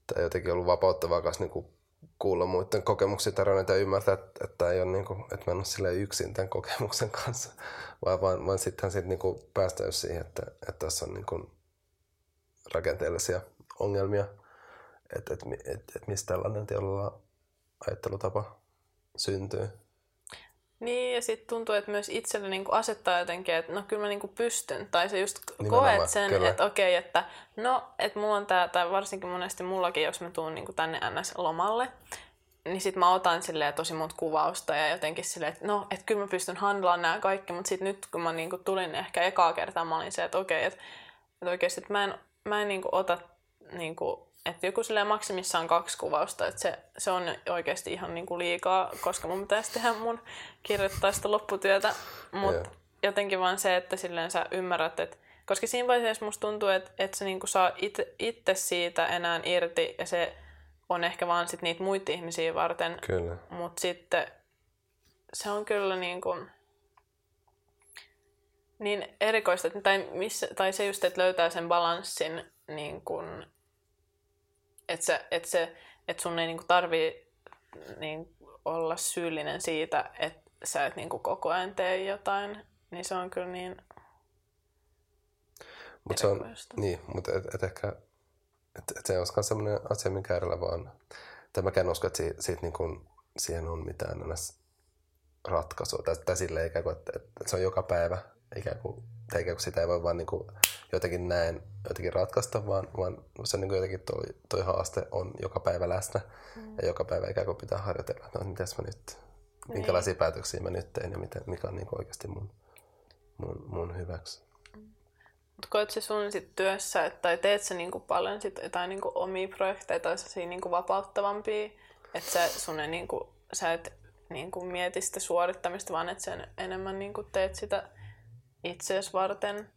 tämä jotenkin ollut vapauttavaa kanssa niin kuulla muiden kokemuksia tarinoita ja ymmärtää, että, että, ei ole, niin kuin, että mä en ole silleen yksin tämän kokemuksen kanssa, vaan, vaan, vaan sittenhän sitten niin kuin päästään siihen, että, että tässä on niin kuin rakenteellisia ongelmia, että, että, että, että, mistä tällainen tietyllä ajattelutapa syntyy. Niin, ja sitten tuntuu, että myös itselle niinku asettaa jotenkin, että no kyllä mä niinku pystyn. Tai se just Nimenomaan, koet sen, kyllä. että okei, että no, että mulla on tää, tai varsinkin monesti mullakin, jos mä tuun niinku tänne NS-lomalle, niin sit mä otan silleen tosi monta kuvausta ja jotenkin silleen, että no, että kyllä mä pystyn handlaan nämä kaikki, mutta sitten nyt kun mä niinku tulin ehkä ekaa kertaa, mä olin se, että okei, että, että oikeasti että mä en, mä en niinku ota niinku, että joku maksimissaan kaksi kuvausta, että se, se on oikeasti ihan niinku liikaa, koska mun pitäisi tehdä mun kirjoittaista lopputyötä, mutta Joo. jotenkin vaan se, että silleen sä ymmärrät, että koska siinä vaiheessa musta tuntuu, että, että sä niinku saa itse, itse siitä enää irti ja se on ehkä vaan sit niitä muita ihmisiä varten, Kyllä. mutta sitten se on kyllä niin kuin, niin erikoista, tai, missä, tai se just, että löytää sen balanssin, niin kuin, että, se, että, se, että sun ei niin kuin tarvii niin olla syyllinen siitä, että sä et niin kuin koko ajan tee jotain, niin se on kyllä niin Mutta se on, niin, mutta et, et ehkä, et, et se on myös sellainen asia, minkä äärellä vaan, tai mäkään usko, että siitä, siitä niin kuin, siihen on mitään ratkaisua. Tai, tai silleen ikään kuin, että, että se on joka päivä, ikään kuin, tai ikään kuin sitä ei voi vaan niin kuin, jotenkin näin jotenkin ratkaista, vaan, vaan se niin kuin jotenkin toi, toi haaste on joka päivä läsnä. Mm. Ja joka päivä ikään kuin pitää harjoitella, että no, mitäs mä nyt, minkälaisia päätöksiä mä nyt teen ja miten, mikä on niin oikeasti mun, mun, mun hyväksi. Mutta koet se sun sit työssä, että, tai teet sä niinku paljon sit jotain niinku omia projekteja tai sellaisia niinku vapauttavampia, että sä, sun ei niinku, sä et niinku mieti sitä suorittamista, vaan että sen enemmän niinku teet sitä itseäsi varten.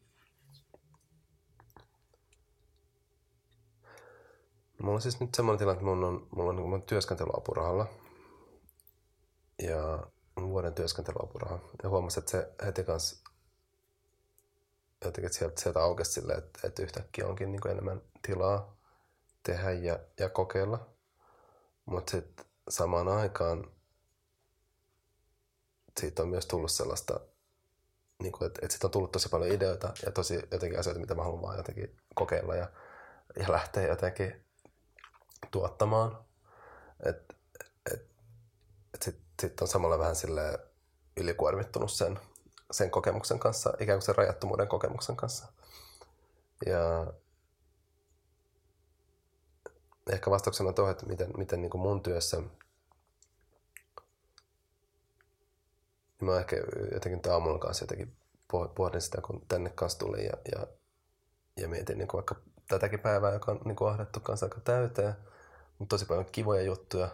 Mulla on siis nyt semmoinen tilanne, että mulla on, mulla on, niin kuin työskentelyapurahalla ja vuoden työskentelyapuraha. Ja huomasin, että se heti kanssa jotenkin sieltä, sieltä aukesi silleen, että, että yhtäkkiä onkin niin kuin enemmän tilaa tehdä ja, ja kokeilla. Mutta sitten samaan aikaan siitä on myös tullut sellaista, niin kuin, että, että siitä on tullut tosi paljon ideoita ja tosi jotenkin asioita, mitä mä haluan vaan jotenkin kokeilla ja, ja lähteä jotenkin tuottamaan. Et, et, et sitten sit on samalla vähän sille ylikuormittunut sen, sen kokemuksen kanssa, ikään kuin sen rajattomuuden kokemuksen kanssa. Ja ehkä vastauksena tuohon, että miten, miten niin kuin mun työssä, niin mä ehkä jotenkin aamulla kanssa jotenkin poh- pohdin sitä, kun tänne kanssa tuli ja, ja, ja mietin niin kuin vaikka tätäkin päivää, joka on niin kuin ahdettu kanssa aika täyteen, mutta tosi paljon kivoja juttuja,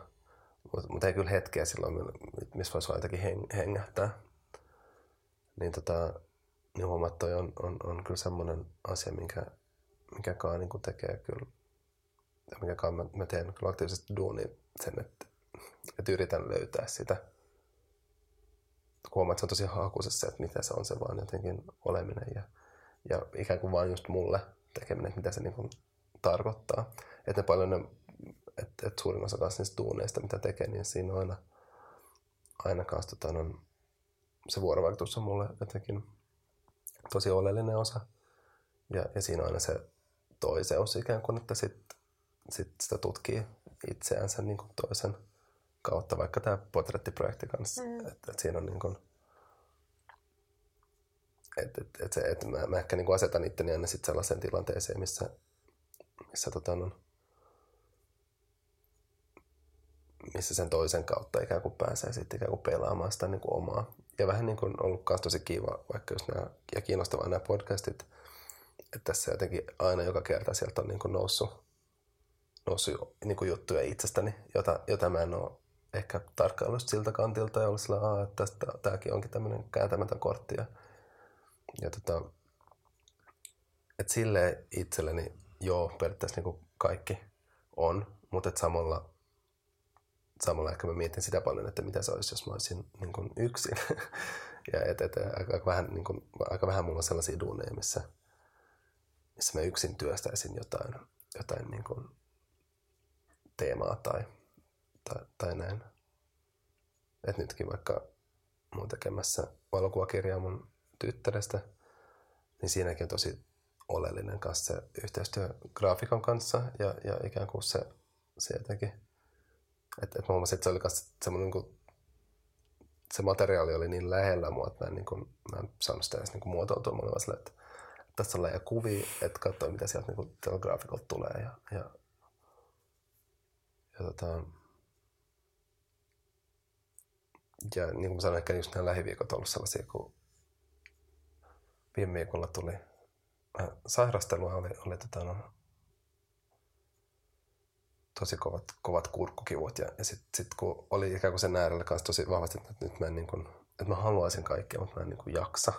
mutta mut ei kyllä hetkeä silloin, missä voisi vaan jotenkin heng- hengähtää. Niin, tota, niin toi on, on, on kyllä semmoinen asia, minkä, mikä kaa niin tekee kyllä, ja mikä kaa mä, mä teen kyllä aktiivisesti duunia sen, että, että yritän löytää sitä. Huomaa, että se on tosi hakuisessa, että mitä se on se vaan jotenkin oleminen ja, ja ikään kuin vaan just mulle tekeminen, että mitä se niin kuin tarkoittaa. Että ne paljon ne, että, että suurin osa kanssa niistä duuneista, mitä tekee, niin siinä on aina, aina kanssa tota, on, se vuorovaikutus on mulle jotenkin tosi oleellinen osa. Ja, ja siinä on aina se toiseus ikään kuin, että sit, sit sitä tutkii itseänsä niin kuin toisen kautta, vaikka tämä portrettiprojekti kanssa. Mm. Että et siinä on niin kuin, että et, et se, et mä, mä ehkä niin asetan itteni aina sit sellaiseen tilanteeseen, missä, missä, tota, on, missä sen toisen kautta ikään kuin pääsee sitten ikään kuin pelaamaan sitä niin kuin omaa ja vähän niin kuin ollut myös tosi kiva, vaikka just nämä, ja kiinnostavaa nämä podcastit, että tässä jotenkin aina joka kerta sieltä on niin kuin noussut, noussut niin kuin juttuja itsestäni, jota, jota mä en ole ehkä tarkkaillut siltä kantilta ja ollut sillä, että tästä, tämäkin onkin tämmöinen kääntämätön kortti. Ja, ja tota, että silleen itselleni joo, periaatteessa niin kaikki on, mutta et samalla, samalla ehkä mä mietin sitä paljon, että mitä se olisi, jos mä olisin niin kuin yksin. ja et, et, aika, vähän, niin kuin, aika vähän mulla on sellaisia duuneja, missä, missä mä yksin työstäisin jotain, jotain niin kuin teemaa tai, tai, tai näin. Et nytkin vaikka mun tekemässä valokuvakirjaa mun tyttärestä, niin siinäkin on tosi oleellinen kanssa se yhteistyö graafikon kanssa ja, ja ikään kuin se, se jotenkin, että et mä huomasin, että se oli myös semmoinen niin kuin, se materiaali oli niin lähellä mua, että mä en, niin kuin, mä en saanut sitä edes niin kuin muotoutua. Mä olin silleen, että tässä on läjä kuvia, että katsoa mitä sieltä niin kuin, tulee. Ja, ja, ja, tota, ja niin kuin sanoin, ehkä just nämä lähiviikot on ollut sellaisia, kun viime viikolla tuli sairastelua oli, oli tota, no, tosi kovat, kovat kurkkukivut. Ja, ja sitten sit, kun oli ikään kuin sen äärellä kanssa tosi vahvasti, että nyt mä en niin kuin, että mä haluaisin kaikkea, mutta mä en niin kuin jaksa.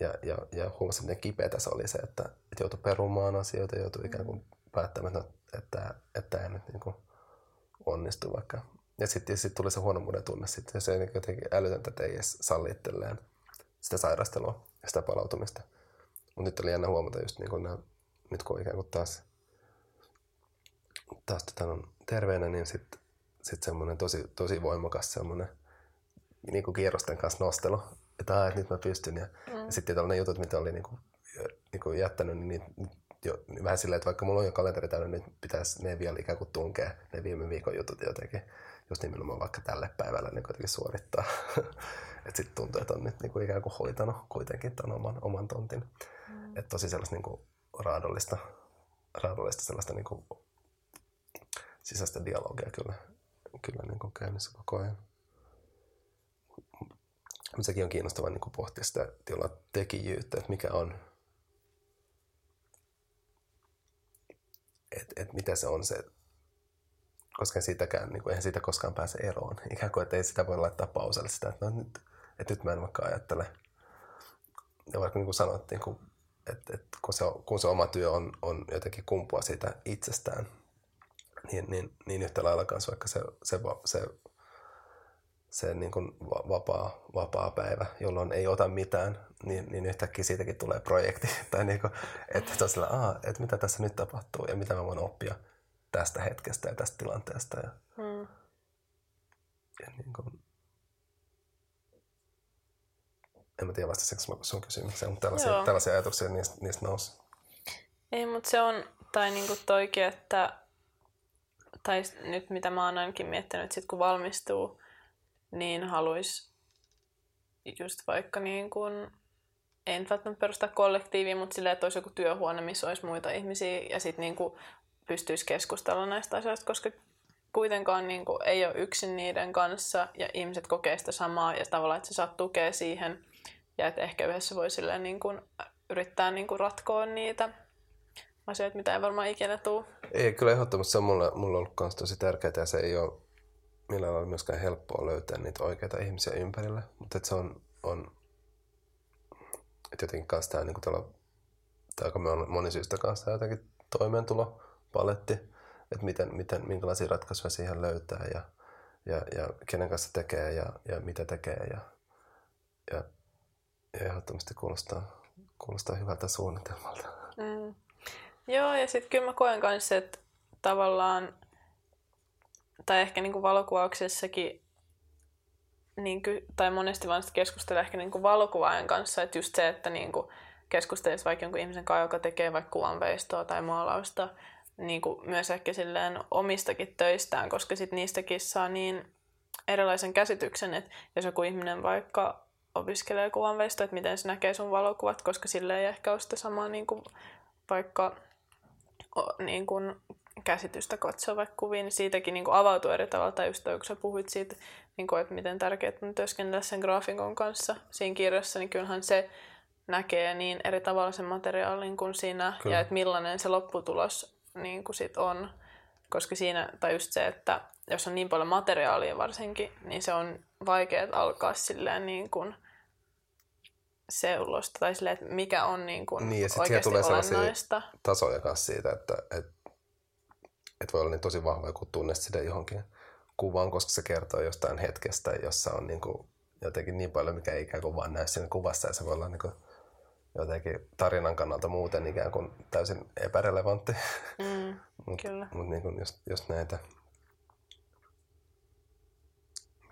Ja, ja, ja huomasin, miten kipeätä se oli se, että, että joutui perumaan asioita, joutui ikään kuin päättämään, että, että, että ei nyt niin kuin onnistu vaikka. Ja sitten sit tuli se huonommuuden tunne sitten, ja se on jotenkin älytöntä, että ei edes salli itselleen sitä sairastelua ja sitä palautumista. Mutta nyt oli jännä huomata just niin kun nämä, nyt kun ikään kuin taas, taas tota, on terveenä, niin sitten sit semmoinen tosi, tosi voimakas semmoinen niin kuin kierrosten kanssa nostelu, että, että nyt mä pystyn. Ja, mm. ja sitten tällainen jutut, mitä oli niin kuin, niin kuin jättänyt, niin jo, niin vähän silleen, että vaikka mulla on jo kalenteri täynnä, niin nyt pitäisi ne vielä ikään kuin tunkea ne viime viikon jutut jotenkin, just nimenomaan vaikka tälle päivälle niin kuitenkin suorittaa. että sitten tuntuu, että on nyt niin kuin ikään kuin hoitanut kuitenkin tämän oman, oman tontin. Mm. Että tosi sellaista niin kuin raadollista, raadollista sellaista niin kuin sisäistä dialogia kyllä, kyllä niin kuin käynnissä koko ajan. Sekin on kiinnostavaa niin kuin pohtia sitä tilaa tekijyyttä, että mikä on, että et mitä se on se, koska siitäkään, niin kuin, eihän siitä koskaan pääse eroon. Ikään kuin, että ei sitä voi laittaa pauselle sitä, että no nyt, että nyt mä en vaikka ajattele. Ja vaikka niin kuin sanottiin, kun että et kun, se, kun se oma työ on, on jotenkin kumpua siitä itsestään, niin, niin, niin yhtä lailla kanssa vaikka se, se, se, se niin kuin vapaa, vapaa päivä, jolloin ei ota mitään, niin, niin yhtäkkiä siitäkin tulee projekti. tai niin kuin, että tosiaan, että mitä tässä nyt tapahtuu ja mitä mä voin oppia tästä hetkestä ja tästä tilanteesta. Ja, hmm. ja niin kuin, en mä tiedä vastasinko sun kysymykseen, mutta tällaisia, tällaisia ajatuksia niistä, niistä nousi. Ei, mutta se on, tai niinku toikin, että tai nyt mitä mä oon ainakin miettinyt, että sit kun valmistuu, niin haluais just vaikka niin kuin, en välttämättä perustaa kollektiivia, mutta silleen, että olisi joku työhuone, missä olisi muita ihmisiä ja sitten niin pystyisi keskustella näistä asioista, koska kuitenkaan niin kuin, ei ole yksin niiden kanssa ja ihmiset kokee sitä samaa ja tavallaan, että se saa tukea siihen. Ja että ehkä yhdessä voi silleen niin kuin yrittää niin kuin ratkoa niitä asioita, mitä ei varmaan ikinä tule. Ei, kyllä ehdottomasti se on mulle, mulle ollut myös tosi tärkeää ja se ei ole millään lailla myöskään helppoa löytää niitä oikeita ihmisiä ympärille, mutta että se on, on että jotenkin kanssa tämä, niin kuin tällä, tämä aika monisyystä kanssa jotenkin toimeentulo paletti, että miten, miten, minkälaisia ratkaisuja siihen löytää ja, ja, ja kenen kanssa tekee ja, ja mitä tekee ja, ja ja ehdottomasti kuulostaa, kuulostaa hyvältä suunnitelmalta. Mm. Joo, ja sitten kyllä mä koen kanssa, että tavallaan, tai ehkä niinku valokuvauksessakin, niin ky- tai monesti vaan keskustella ehkä niinku valokuvaajan kanssa, että just se, että niinku keskustelisi vaikka jonkun ihmisen kanssa, joka tekee vaikka kuvanveistoa tai maalausta, niinku myös ehkä silleen omistakin töistään, koska sit niistäkin saa niin erilaisen käsityksen, että jos joku ihminen vaikka opiskelee kuvanveistoa, että miten se näkee sun valokuvat, koska sille ei ehkä ole sitä samaa niin kuin vaikka niin kuin käsitystä katsoa vaikka kuviin, niin siitäkin niin kuin avautuu eri tavalla. Tai just kun sä puhuit siitä, niin kuin, että miten tärkeää on työskennellä sen graafikon kanssa siinä kirjassa, niin kyllähän se näkee niin eri tavalla sen materiaalin kuin siinä, Kyllä. ja että millainen se lopputulos niin kuin sit on. Koska siinä, tai just se, että jos on niin paljon materiaalia varsinkin, niin se on vaikea alkaa silleen niin kuin seulosta, tai silleen, että mikä on niin kuin Niin, ja sit oikeasti tulee sellaisia- olennaista. tasoja kanssa siitä, että et, et voi olla niin tosi vahva joku tunne sille johonkin kuvaan, koska se kertoo jostain hetkestä, jossa on niin kuin jotenkin niin paljon, mikä ei ikään kuin vaan näy siinä kuvassa, ja se voi olla niin kuin jotenkin tarinan kannalta muuten ikään kuin täysin epärelevantti. Mm, Mutta Kyllä. mut niin kuin just, just näitä,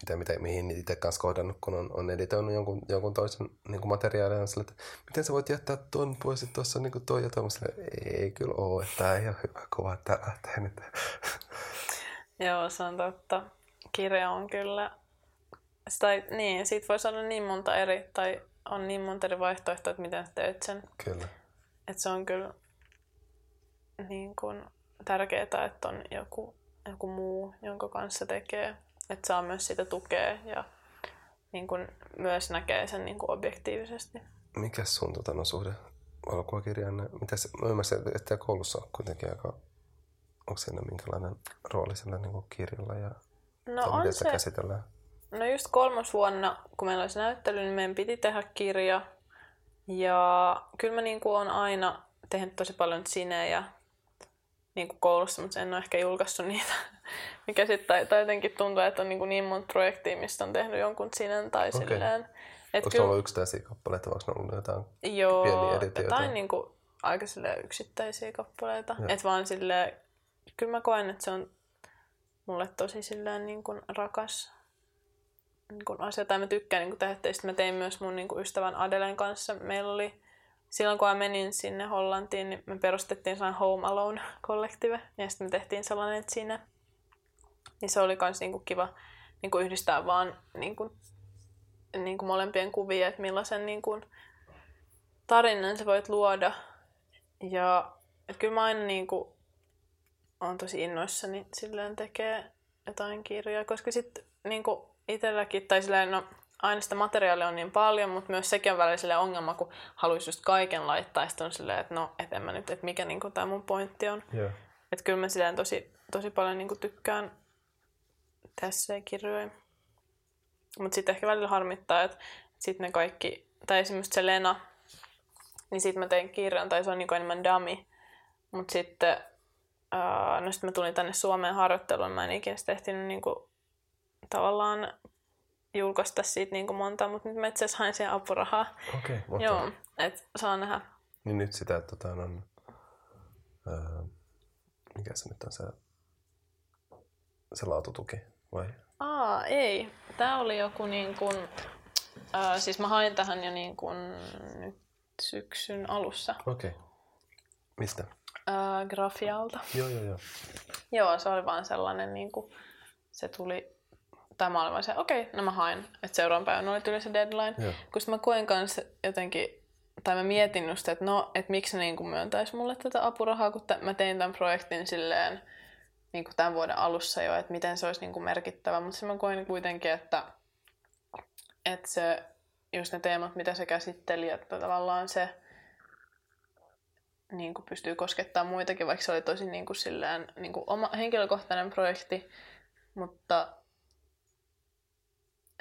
mitä, mitä, mihin itse kanssa kohdannut, kun on, on editoinut jonkun, jonkun toisen niin kuin materiaalia, on sille, että miten sä voit jättää ton pois, että tuossa on niin kuin toi ja tuommoista. Ei kyllä ole, että tämä ei ole hyvä kuva, että lähtee nyt. Joo, se on totta. Kirja on kyllä... Tai, niin, siitä voi saada niin monta eri, tai on niin monta eri vaihtoehtoa, että miten teet sen. Kyllä. Että se on kyllä niin kuin tärkeää, että on joku, joku muu, jonka kanssa tekee. Että saa myös sitä tukea ja niin kuin myös näkee sen niin kuin objektiivisesti. Mikä sun tota, no, suhde valokuvakirjaan? Mitä se, mä ymmärsin, että koulussa on kuitenkin aika, onko siinä minkälainen rooli sillä niin kirjalla ja No tai on miten se, sitä käsitellään? No just kolmosvuonna, kun meillä olisi näyttely, niin meidän piti tehdä kirja. Ja kyllä mä niin kuin on aina tehnyt tosi paljon sinejä niin kuin koulussa, mutta en ole ehkä julkaissut niitä. Mikä sitten tai jotenkin tuntuu, että on niin, kuin niin monta projektia, mistä on tehnyt jonkun sinen tai Okei. silleen. Et Onko ne ollut yksittäisiä kappaleita, vai onko ne ollut jotain? Joo, pieniä editioita? jotain niin kuin, aika yksittäisiä kappaleita. Joo. Et vaan silleen, kyllä mä koen, että se on mulle tosi silleen niin kuin rakas niin asia, tai mä tykkään niin tehdä. Ja mä tein myös mun niin kuin ystävän Adelen kanssa. Meillä oli, silloin kun mä menin sinne Hollantiin, niin me perustettiin sellainen Home Alone kollektive, ja sitten me tehtiin sellainen sinne. Niin se oli myös niin kiva niin yhdistää vaan niin kuin, niin molempien kuvia, että millaisen niin kuin, tarinan sä voit luoda. Ja et kyllä mä aina niin kuin, on tosi innoissani silleen tekee jotain kirjaa, koska sitten niin itselläkin, tai silleen, no aina sitä materiaalia on niin paljon, mutta myös sekin on välillä silleen ongelma, kun haluaisi just kaiken laittaa, ja sitten on silleen, että no, et en mä nyt, että mikä niin tämä mun pointti on. Joo. Että kyllä mä silleen tosi, tosi paljon niin tykkään tässä kirjoja. Mutta sitten ehkä välillä harmittaa, että sitten ne kaikki, tai esimerkiksi se Lena, niin sitten mä tein kirjan, tai se on niinku enemmän dummy. Mutta sitten, uh, no sitten mä tulin tänne Suomeen harjoitteluun, mä en ikinä sitä ehtinyt niinku, tavallaan julkaista siitä niinku monta, mutta nyt mä itse asiassa hain siihen apurahaa. Okei, okay, Joo, että saa nähdä. Niin nyt sitä, että tota, on, ää, mikä se nyt on se, se laatutuki, vai? Aa, ei. Tää oli joku niin kuin, äh, siis mä hain tähän jo niin kuin nyt syksyn alussa Okei. Okay. Mistä? äh, Grafialta. Joo, joo, joo. Joo, se oli vaan sellainen niin kuin, se tuli, tai mä olin vaan se, okei, okay, no mä hain. Että seuraavan päivänä oli tuli se deadline. Joo. Kun mä koen kanssa jotenkin, tai mä mietin just, että no, että miksi ne niin myöntäisi mulle tätä apurahaa, kun t- mä tein tämän projektin silleen, niin kuin tämän vuoden alussa jo, että miten se olisi niin kuin merkittävä. Mutta mä koin kuitenkin, että, että se, just ne teemat, mitä se käsitteli, että tavallaan se niin kuin pystyy koskettaa muitakin, vaikka se oli tosi niin kuin silleen, niin kuin oma henkilökohtainen projekti. Mutta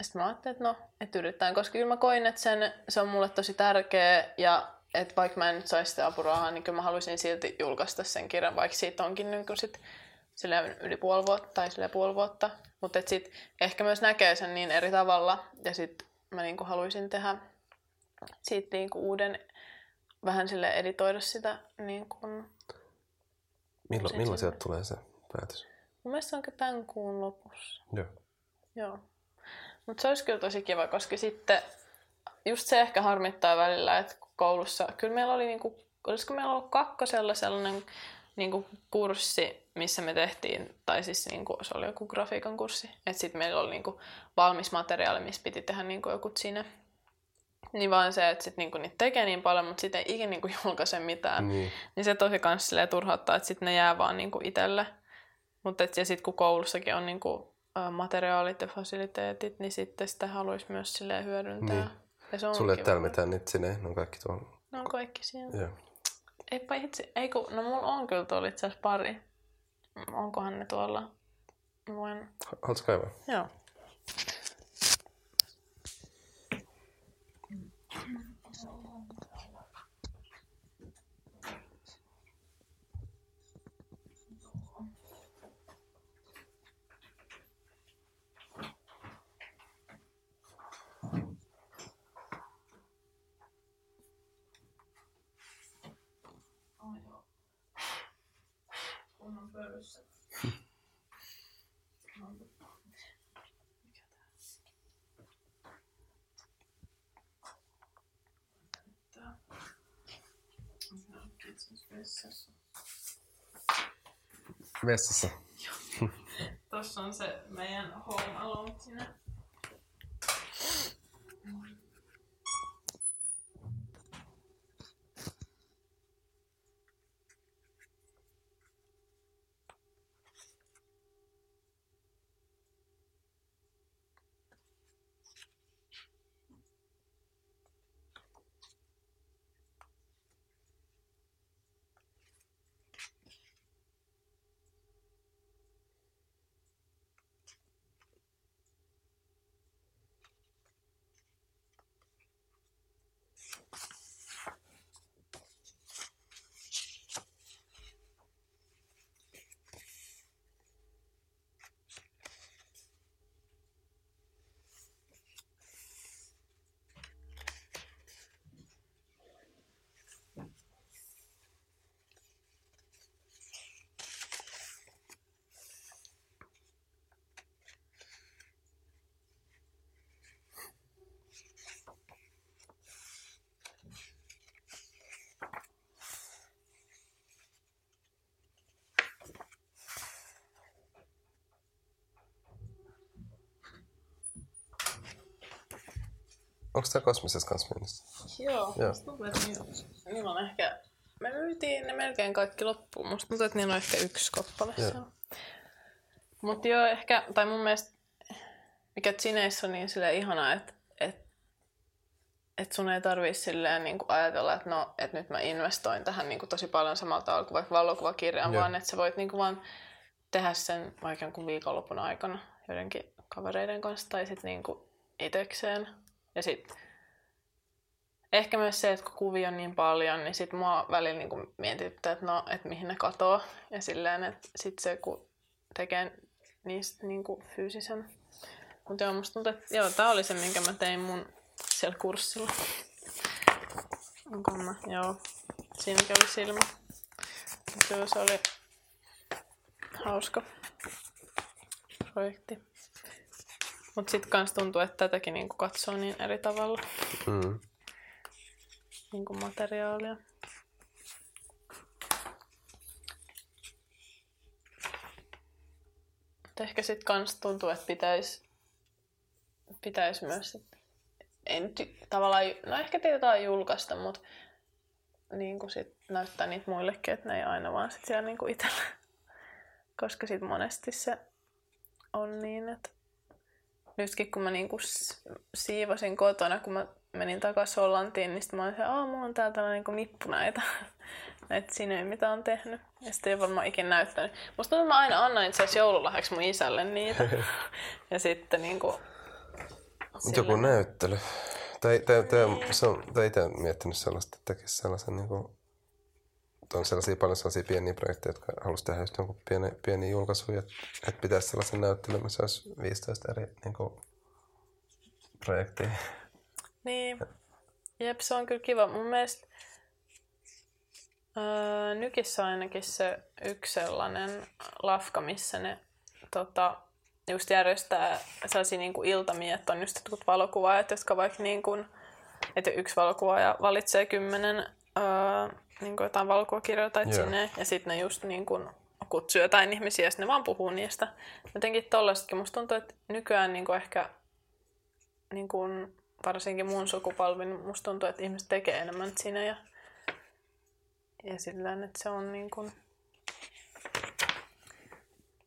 sitten mä ajattelin, että no, että yritetään, koska kyllä mä koin, että sen, se on mulle tosi tärkeä ja että vaikka mä en nyt saisi sitä apurahaa, niin kyllä mä haluaisin silti julkaista sen kirjan, vaikka siitä onkin niin kuin sit yli puoli vuotta tai silleen puoli vuotta. Mutta sitten ehkä myös näkee sen niin eri tavalla ja sitten mä niin kuin haluaisin tehdä siitä niin kuin uuden, vähän sille editoida sitä niin kuin, Milloin, milloin sieltä tulee se päätös? mun mielestä se onko tämän kuun lopussa. Joo. Joo. Mutta se olisi kyllä tosi kiva, koska sitten just se ehkä harmittaa välillä, että koulussa, kyllä meillä oli niinku, olisiko meillä ollut kakkosella sellainen niinku kurssi, missä me tehtiin, tai siis niinku, se oli joku grafiikan kurssi, että sitten meillä oli niinku valmis materiaali, missä piti tehdä niinku joku sinne. Niin vaan se, että sit niinku niitä tekee niin paljon, mutta sitten ei ikinä niinku julkaise mitään. Niin. Niin se tosi kans turhauttaa, että sitten ne jää vaan niinku itselle. Mutta sitten kun koulussakin on niinku, materiaalit ja fasiliteetit, niin sitten sitä haluaisi myös silleen hyödyntää. Niin. Ja se on Sulle ei täällä mitään nyt sinne, ne on kaikki tuolla. Ne on kaikki siellä. Joo. Eipä itse, ei kun, no mulla on kyllä tuolla itse asiassa pari. Onkohan ne tuolla? Voin, Haluatko kaivaa? joo. Vessassa. Tossa on se meidän home alone sinne. Onko tää kosmisessa kanssa mennessä? Joo, Joo. tuntuu, että niillä, niillä on ehkä... Me myytiin ne melkein kaikki loppuun. Musta tuntuu, että niillä on ehkä yksi kappale Joo. siellä. Mut joo, ehkä, tai mun mielestä, mikä Chineissä on niin silleen ihanaa, että et, et sun ei tarvii silleen niin ajatella, että no, et nyt mä investoin tähän niin tosi paljon samalta tavalla kuin vaikka valokuvakirjaan, Joo. vaan että sä voit niin vaan tehdä sen vaikka viikonlopun aikana joidenkin kavereiden kanssa tai sitten niin itekseen. Ja sitten ehkä myös se, että kun kuvia on niin paljon, niin sit mua välillä niin mietityttää, että no, että mihin ne katoo. Ja silleen, että sit se, kun tekee niistä niin fyysisen. Mutta joo, musta tuntuu, että joo, tää oli se, minkä mä tein mun siellä kurssilla. Onko mä? Joo. Siinäkin oli silmä. Mut Joo, se oli hauska projekti. Mutta sitten kans tuntuu, että tätäkin niinku katsoo niin eri tavalla Mm. niinku materiaalia. Mut ehkä sitten kans tuntuu, että pitäisi pitäis myös sit, en ty- tavallaan, no ehkä tietää julkaista, mutta niin sit näyttää niitä muillekin, että ne ei aina vaan sit siellä niinku itsellä. Koska sit monesti se on niin, että nytkin kun mä niinku siivosin kotona, kun mä menin takaisin Hollantiin, niin sitten mä olin se, että mulla on täällä tällainen niinku nippu näitä, näitä sinne, mitä on tehnyt. Ja sitten ei varmaan ikinä näyttänyt. Musta tuntuu, että mä aina annan itse asiassa joululahjaksi mun isälle niitä. ja sitten niinku... Mut Joku näyttely. Tai, tai, tai, se on, tai itse miettinyt sellaista, että tekisi sellaisen niinku, on sellaisia paljon sellaisia pieniä projekteja, jotka haluaisi tehdä just jonkun pieni, pieni julkaisu, että, että pitäisi sellaisen näyttelyn, missä olisi 15 eri niinku, projektia. Niin. Jep, se on kyllä kiva. Mun mielestä öö, Nykissä on ainakin se yksi sellainen lafka, missä ne tota, just järjestää sellaisia niin kuin iltamia, että on just jotkut valokuvaajat, jotka vaikka niin kuin, että yksi valokuvaaja valitsee kymmenen öö, niin kuin jotain valokuvakirjoittajia Joo. sinne, ja sitten ne just niin kuin kutsuu jotain ihmisiä, ja sitten ne vaan puhuu niistä. Jotenkin tollaisetkin musta tuntuu, että nykyään niin kuin ehkä niin kuin varsinkin mun sukupolvi, niin musta tuntuu, että ihmiset tekee enemmän siinä ja, ja sillä että se on niin kuin,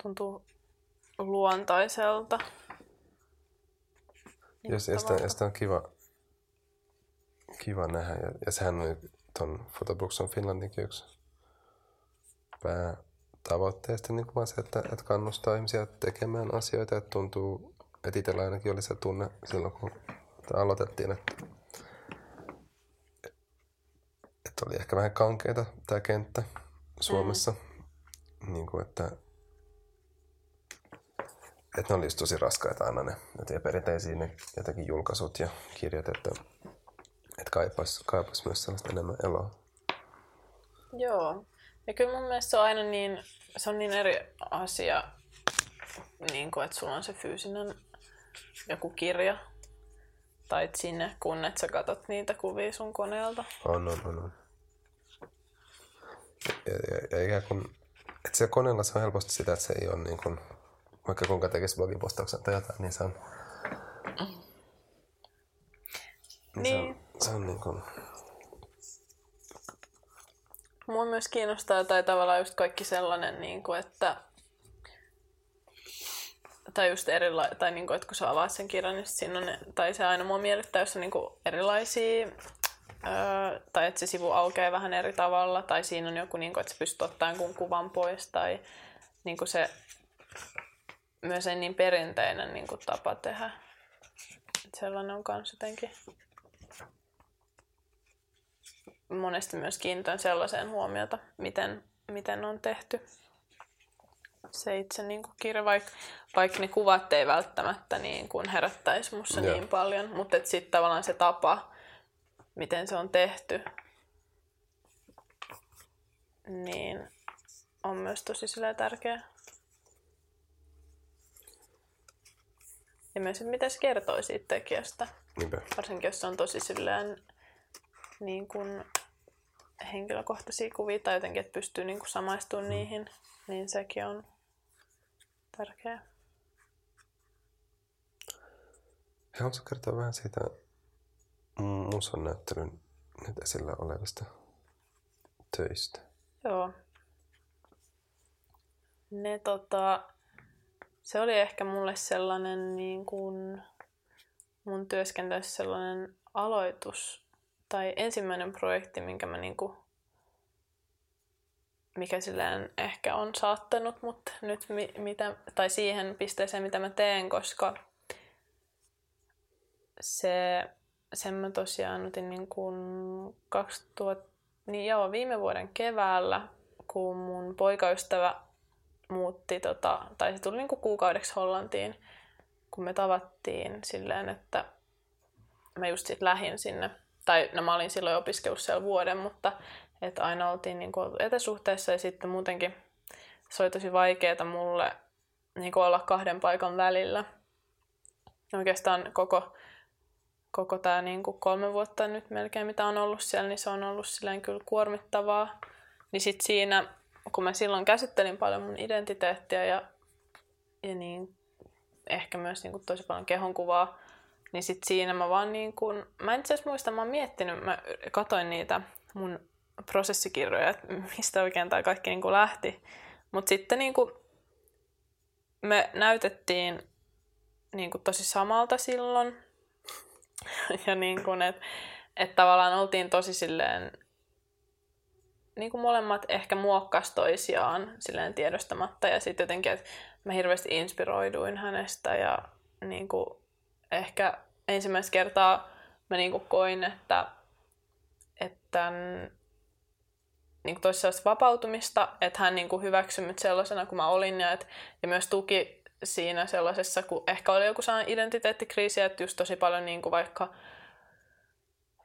tuntuu luontaiselta. Ja, ja, sitä, ja sitä on kiva, kiva nähdä. Ja, ja sehän on tuon Photobooks on Finlandinkin yksi päätavoitteesta niin vaan se, että, että kannustaa ihmisiä tekemään asioita. Että tuntuu, että itsellä ainakin oli se tunne silloin, kun aloitettiin, että, että oli ehkä vähän kankeita tämä kenttä Suomessa. Mm. Niin kuin, että, että ne oli just tosi raskaita aina ne, ne perinteisiä ne jotenkin julkaisut ja kirjat, että, että kaipaisi kaipas myös sellaista enemmän eloa. Joo. Ja kyllä mun mielestä se on aina niin, se on niin eri asia, niin kuin, että sulla on se fyysinen joku kirja tai sinne, kun et sä katot niitä kuvia sun koneelta. On, on, on. on. Ja, ja, ja ikään kuin, että se koneella se on helposti sitä, että se ei ole niin kuin, vaikka kuinka tekisi blogipostauksen tai jotain, niin se on... Niin. On, se on niin kuin... Mua myös kiinnostaa tai tavallaan just kaikki sellainen, niin kuin, että tai just erila- tai niin kuin, että kun sä avaat sen kirjan, niin siinä on, ne, tai se aina mua miellyttää, jos on niin kuin erilaisia, öö, tai että se sivu aukeaa vähän eri tavalla, tai siinä on joku, niin kuin, että sä pystyt ottamaan kun kuvan pois, tai niin kuin se myös ei niin perinteinen niin kuin tapa tehdä. Et sellainen on myös jotenkin monesti myös kiinnitän sellaiseen huomiota, miten, miten on tehty se itse niin kuin kirja, vaikka, vaikka ne kuvat ei välttämättä niin kuin herättäisi musta Joo. niin paljon, mutta sitten tavallaan se tapa, miten se on tehty, niin on myös tosi tärkeä. Ja myös, että mitä se kertoo siitä tekijästä. Niinpä. Varsinkin, jos se on tosi silleen niin kuin henkilökohtaisia kuvia tai jotenkin, että pystyy niin kuin samaistumaan mm. niihin, niin sekin on tärkeää. Haluatko kertoa vähän siitä musan näyttelyn nyt esillä olevista töistä? Joo. Ne tota, se oli ehkä mulle sellainen niin kuin mun työskentelyssä sellainen aloitus tai ensimmäinen projekti, minkä mä niin kuin mikä silleen ehkä on saattanut mut nyt mi- mitä, tai siihen pisteeseen, mitä mä teen, koska se, sen mä tosiaan otin niin kuin 2000, niin joo, viime vuoden keväällä, kun mun poikaystävä muutti, tota, tai se tuli niin kuin kuukaudeksi Hollantiin, kun me tavattiin silleen, että mä just sit lähin sinne, tai no mä olin silloin opiskellut siellä vuoden, mutta että aina oltiin niin kuin etäsuhteessa ja sitten muutenkin se oli tosi vaikeaa mulle niin kuin olla kahden paikan välillä. Oikeastaan koko, koko tämä niin kuin kolme vuotta nyt melkein, mitä on ollut siellä, niin se on ollut silleen kyllä kuormittavaa. Niin sitten siinä, kun mä silloin käsittelin paljon mun identiteettiä ja, ja niin ehkä myös niin kuin tosi paljon kehonkuvaa, niin sitten siinä mä vaan niin kuin, mä en itse muista, mä oon miettinyt, mä katoin niitä mun prosessikirjoja, että mistä oikein tämä kaikki niin lähti. Mutta sitten niin kuin me näytettiin niin kuin tosi samalta silloin. ja niin kuin, että et tavallaan oltiin tosi silleen, niin kuin molemmat ehkä muokkas toisiaan silleen tiedostamatta. Ja sitten jotenkin, että mä hirveästi inspiroiduin hänestä ja niin kuin ehkä ensimmäistä kertaa mä niin kuin koin, että, että niin kuin tosi vapautumista, että hän niin kuin hyväksyi mut sellaisena kuin mä olin ja, et, ja myös tuki siinä sellaisessa, kun ehkä oli joku sellainen identiteettikriisi, että just tosi paljon niin kuin vaikka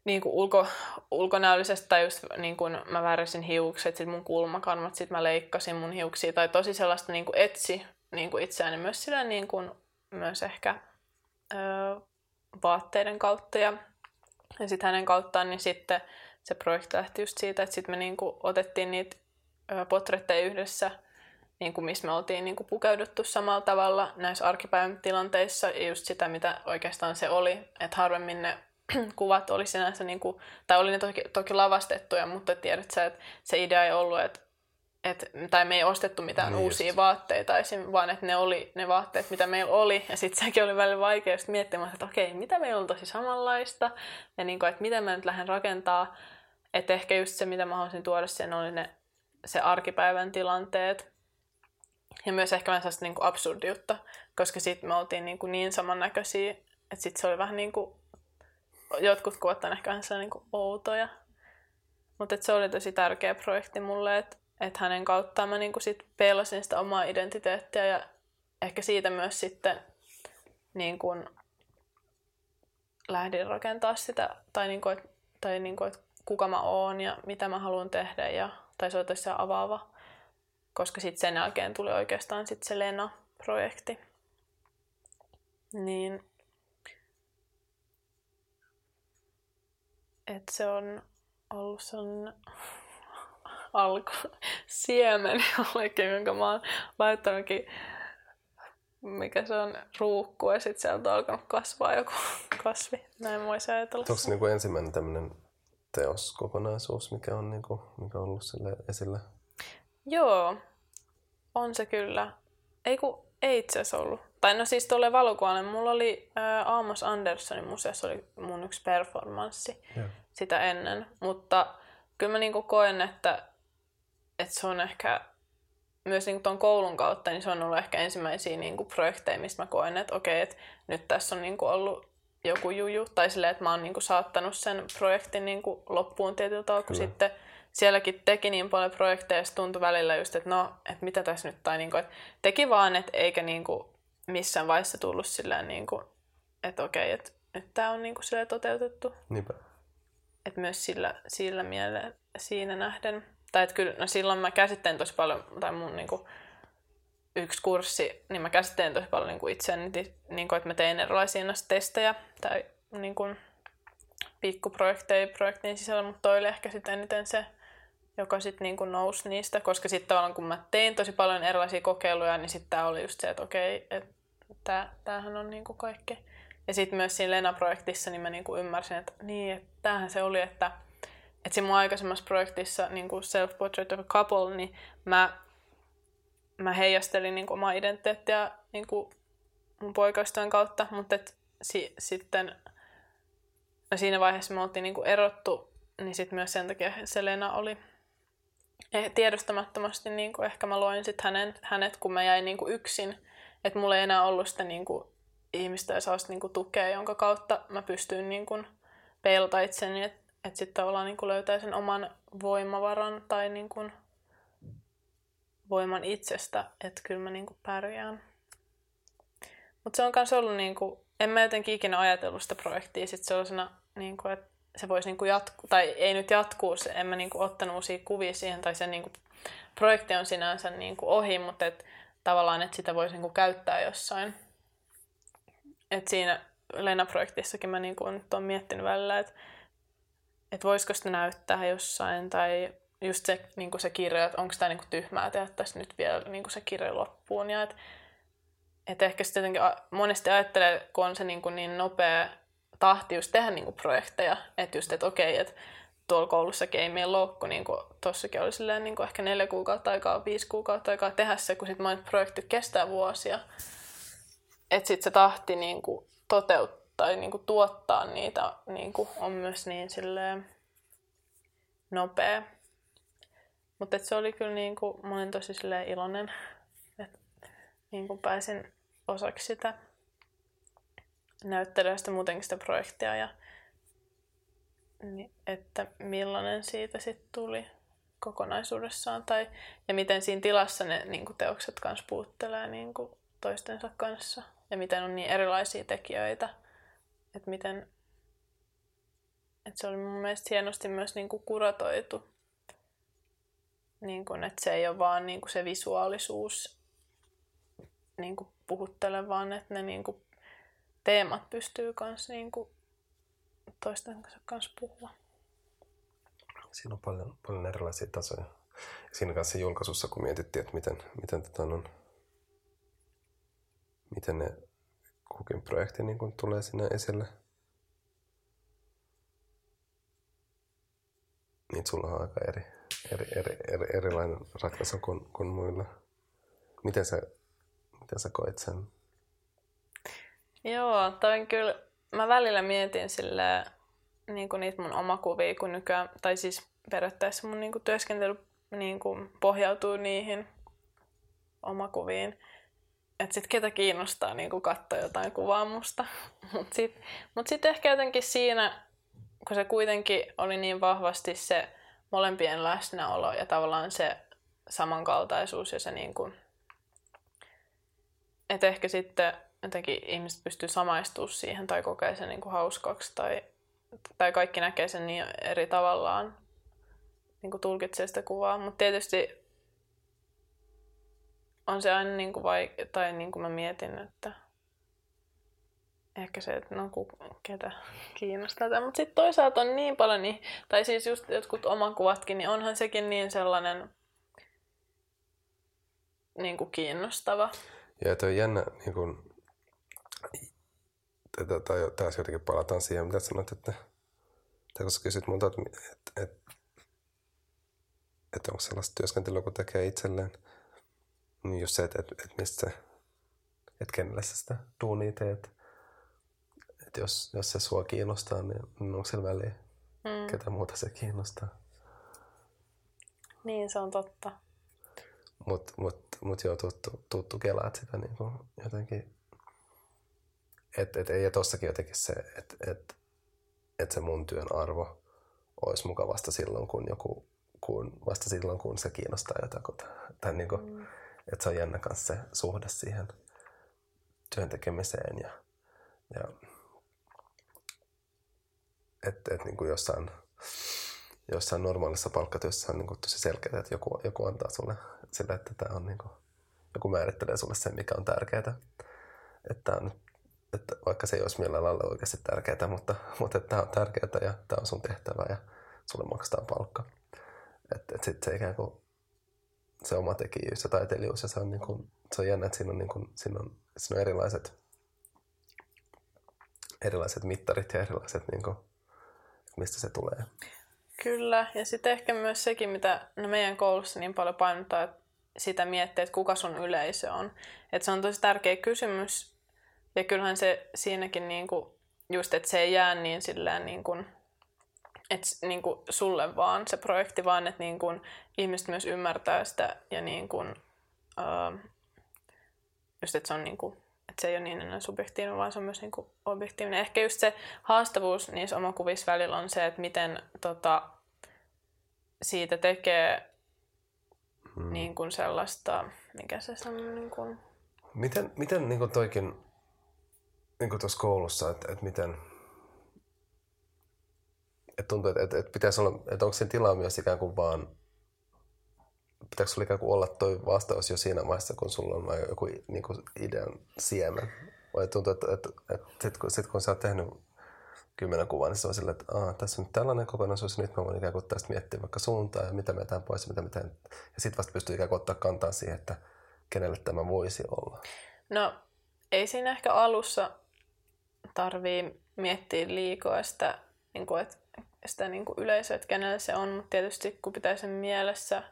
niin kuin ulko, ulkonäöllisestä tai just niin kuin mä värisin hiukset, sit mun kulmakarmat, sit mä leikkasin mun hiuksia tai tosi sellaista niin kuin etsi niin kuin itseäni myös sillä niin kuin, myös ehkä vaatteiden kautta ja, ja sitten hänen kauttaan, niin sitten se projekti lähti just siitä, että sitten me niinku otettiin niitä potretteja yhdessä niin kuin missä me oltiin niin kuin pukeuduttu samalla tavalla näissä arkipäivän tilanteissa ja just sitä, mitä oikeastaan se oli, että harvemmin ne kuvat oli sinänsä, niin kuin, tai oli ne toki, toki lavastettuja, mutta tiedät sä, että se idea ei ollut, että et, tai me ei ostettu mitään Niin uusia just. vaatteita esim, vaan että ne oli ne vaatteet, mitä meillä oli. Ja sitten sekin oli välillä vaikea just miettimään, että okei, mitä meillä on tosi samanlaista. Ja niin kuin, että miten mä nyt lähden rakentaa. Että ehkä just se, mitä mä haluaisin tuoda sen, oli ne, se arkipäivän tilanteet. Ja myös ehkä vähän sellaista niin kuin absurdiutta, koska sitten me oltiin niin, kuin niin samannäköisiä, että sitten se oli vähän niin kuin, jotkut kuvat on ehkä vähän niin kuin outoja. Mutta se oli tosi tärkeä projekti mulle, että et hänen kauttaan mä niinku sit peilasin sitä omaa identiteettiä ja ehkä siitä myös sitten niin kun lähdin rakentaa sitä, tai, niinku, et, tai niinku, et kuka mä oon ja mitä mä haluan tehdä, ja, tai se oli tosi avaava, koska sitten sen jälkeen tuli oikeastaan sit se Lena-projekti. Niin, että se on ollut sellainen alku siemen jollekin, jonka mä oon laittanutkin, mikä se on, ruukku, ja sitten sieltä on alkanut kasvaa joku kasvi. Näin voisi ajatella. Onko se niinku ensimmäinen tämmöinen teoskokonaisuus, mikä on, niinku, mikä on ollut sille esillä? Joo, on se kyllä. Ei kun ei itse asiassa ollut. Tai no siis tuolle valokuvalle. Mulla oli ää, Amos Andersonin museossa oli mun yksi performanssi Joo. sitä ennen. Mutta kyllä mä niinku koen, että, että se on ehkä myös niinku tuon koulun kautta, niin se on ollut ehkä ensimmäisiä niinku projekteja, mistä mä koen, että okei, että nyt tässä on niinku ollut joku juju. Tai silleen, että mä oon niinku saattanut sen projektin niinku loppuun tietyllä tavalla, kun Kyllä. sitten sielläkin teki niin paljon projekteja, ja tuntui välillä just, että no, että mitä tässä nyt, tai niinku, että teki vaan, että eikä niinku missään vaiheessa tullut silleen, niinku, että okei, että nyt tämä on niinku silleen toteutettu. Niinpä. Että myös sillä, sillä mielellä siinä nähden. Tai että kyllä, no silloin mä käsittelen tosi paljon, tai mun niinku, yksi kurssi, niin mä käsittelen tosi paljon niinku itseäni, niinku, että mä tein erilaisia testejä tai niinku, pikkuprojekteja projektin sisällä, mutta toi oli ehkä sitten eniten se, joka sitten niinku nousi niistä, koska sitten tavallaan kun mä tein tosi paljon erilaisia kokeiluja, niin sitten tää oli just se, että okei, että tämähän on niinku kaikki. Ja sitten myös siinä Lena-projektissa niin mä niinku ymmärsin, että niin, että tämähän se oli, että, että siinä mun aikaisemmassa projektissa niinku Self-Portrait of a Couple, niin mä, mä heijastelin niinku omaa identiteettiä niinku mun poikaystävän kautta, mutta et si, sitten no siinä vaiheessa me oltiin niinku erottu, niin sitten myös sen takia se Lena oli eh- tiedostamattomasti niinku ehkä mä loin sit hänen, hänet, kun mä jäin niinku yksin, että mulla ei enää ollut sitä niinku ihmistä ja sellaista niinku tukea, jonka kautta mä pystyin niinku peilata itseni, että et sitten tavallaan niinku löytää sen oman voimavaran tai niinku voiman itsestä, että kyllä mä niinku pärjään. Mutta se on myös ollut, niinku, en mä jotenkin ikinä ajatellut sitä projektia sit sellaisena, niinku, että se voisi niinku jatkuu, tai ei nyt jatkuu, se, en mä niinku ottanut uusia kuvia siihen, tai se niinku, projekti on sinänsä niinku ohi, mutta et, tavallaan, että sitä voisi niinku käyttää jossain. Et siinä Lena-projektissakin mä niinku nyt oon miettinyt välillä, että et voisiko sitä näyttää jossain, tai just se, niinku se kirja, että onko tämä niinku tyhmää tehdä tässä nyt vielä niinku se kirja loppuun, ja että et ehkä sitten jotenkin monesti ajattelee, kun on se niin, kuin niin nopea tahti just tehdä niin kuin projekteja, että just, että okei, että tuolla koulussakin ei meillä ole, kun niin kuin tossakin oli silleen niin kuin ehkä neljä kuukautta aikaa, viisi kuukautta aikaa tehdä se, kun sitten monet projektit kestää vuosia. Että sitten se tahti niin kuin toteuttaa ja niin kuin tuottaa niitä niin kuin on myös niin silleen nopea. Mutta se oli kyllä niin kuin, mä olin tosi silleen iloinen, että niin kuin pääsin osaksi sitä näyttelyä sitä muutenkin sitä projektia ja että millainen siitä sitten tuli kokonaisuudessaan tai, ja miten siinä tilassa ne niin kuin teokset kanssa puuttelee niin kuin toistensa kanssa ja miten on niin erilaisia tekijöitä, että miten että se oli mun mielestä hienosti myös niin kuin kuratoitu, niin kuin, että se ei ole vaan niin kuin se visuaalisuus niin kuin puhuttele, vaan että ne niin kuin teemat pystyy kans niin kuin toisten kanssa puhua. Siinä on paljon, paljon erilaisia tasoja. siinä kanssa julkaisussa, kun mietittiin, että miten, miten, tota, on, miten ne kukin projekti niin kun tulee sinne esille. Niin sulla on aika eri, eri, eri, eri, erilainen ratkaisu kuin, kuin muilla. Miten sä, miten sä koet sen? Joo, toi kyllä, mä välillä mietin sillä niin kuin niitä mun omakuvia, kun nykyään, tai siis periaatteessa mun niin kuin työskentely niin kuin pohjautuu niihin omakuviin. Että sit ketä kiinnostaa niin katsoa jotain kuvaa musta. Mutta sitten mut sit ehkä jotenkin siinä, kun se kuitenkin oli niin vahvasti se molempien läsnäolo ja tavallaan se samankaltaisuus ja se niin kuin, että ehkä sitten jotenkin ihmiset pystyy samaistumaan siihen tai kokee sen niin kuin hauskaksi tai, tai kaikki näkee sen niin eri tavallaan, niin kuin tulkitsee sitä kuvaa. Mutta tietysti on se aina niin kuin vaik- tai niin kuin mä mietin, että ehkä se, että no ku, ketä kiinnostaa tämä. Mutta sitten toisaalta on niin paljon, niin, tai siis just jotkut omakuvatkin, niin onhan sekin niin sellainen niin kuin kiinnostava. Ja toi jännä, niin kun, tai, tai taas jotenkin palataan siihen, mitä sanoit, että, tai kun sä kysyt multa, että, että, että, että onko sellaista työskentelyä, kun tekee itselleen, just se, että, että, että mistä se, että kenelle sä sitä duunia teet. Että jos, jos se sua kiinnostaa, niin onko sillä väliä, mm. ketä muuta se kiinnostaa. Niin, se on totta. Mutta mut, mut joo, tuttu, tuttu kelaat sitä niin kuin jotenkin. Että et, ja tossakin jotenkin se, että et, et se mun työn arvo olisi muka vasta silloin, kun joku, kun, vasta silloin, kun se kiinnostaa jotakuta. Tai niin kuin, mm. Että se on jännä kanssa se suhde siihen työn tekemiseen ja, ja että et, niin jossain, jossain normaalissa palkkatyössä on niin kuin tosi selkeää, että joku, joku antaa sulle sille, että tämä on niin kuin, joku määrittelee sulle sen, mikä on tärkeää. Että, on, että vaikka se ei olisi millään lailla oikeasti tärkeää, mutta, mutta että tämä on tärkeää ja tämä on sun tehtävä ja sulle maksetaan palkka. Että et sitten se ikään kuin se oma tekijyys ja taiteilijuus ja se on, niin kuin, se on jännä, että siinä on, niin kuin, siinä on, siinä on erilaiset, erilaiset mittarit ja erilaiset, niin kuin, mistä se tulee. Kyllä, ja sitten ehkä myös sekin, mitä no meidän koulussa niin paljon painottaa, että sitä miettiä, että kuka sun yleisö on. Että se on tosi tärkeä kysymys, ja kyllähän se siinäkin niinku, just, että se ei jää niin silleen niin kuin, että niin kuin sulle vaan se projekti, vaan että niin kuin ihmiset myös ymmärtää sitä ja niin kuin, uh, just, että se on niin kuin, että se ei ole niin enää subjektiivinen, vaan se on myös niin kuin objektiivinen. Ehkä just se haastavuus niissä omakuvissa välillä on se, että miten tota, siitä tekee hmm. niin kuin sellaista, mikä se on niin kuin... Miten, miten niin kuin toikin, niin kuin tuossa koulussa, että, että miten, että tuntuu, että, että, pitäisi olla, että onko sen tilaa myös ikään kuin vaan, pitääkö sulla ikään kuin olla toi vastaus jo siinä vaiheessa, kun sulla on joku niin kuin idean siemen? Vai tuntuu, että, että, että sitten kun, sit kun sä oot tehnyt kymmenen kuvaa, niin se on sillä, että tässä on nyt tällainen kokonaisuus, ja nyt mä voin ikään kuin tästä miettiä vaikka suuntaa ja mitä me pois ja mitä me teen. Ja sitten vasta pystyy ikään kuin ottaa kantaa siihen, että kenelle tämä voisi olla. No, ei siinä ehkä alussa tarvii miettiä liikaa sitä, niin kuin, että sitä niin kuin yleisöä, että kenelle se on, mutta tietysti kun pitää sen mielessä,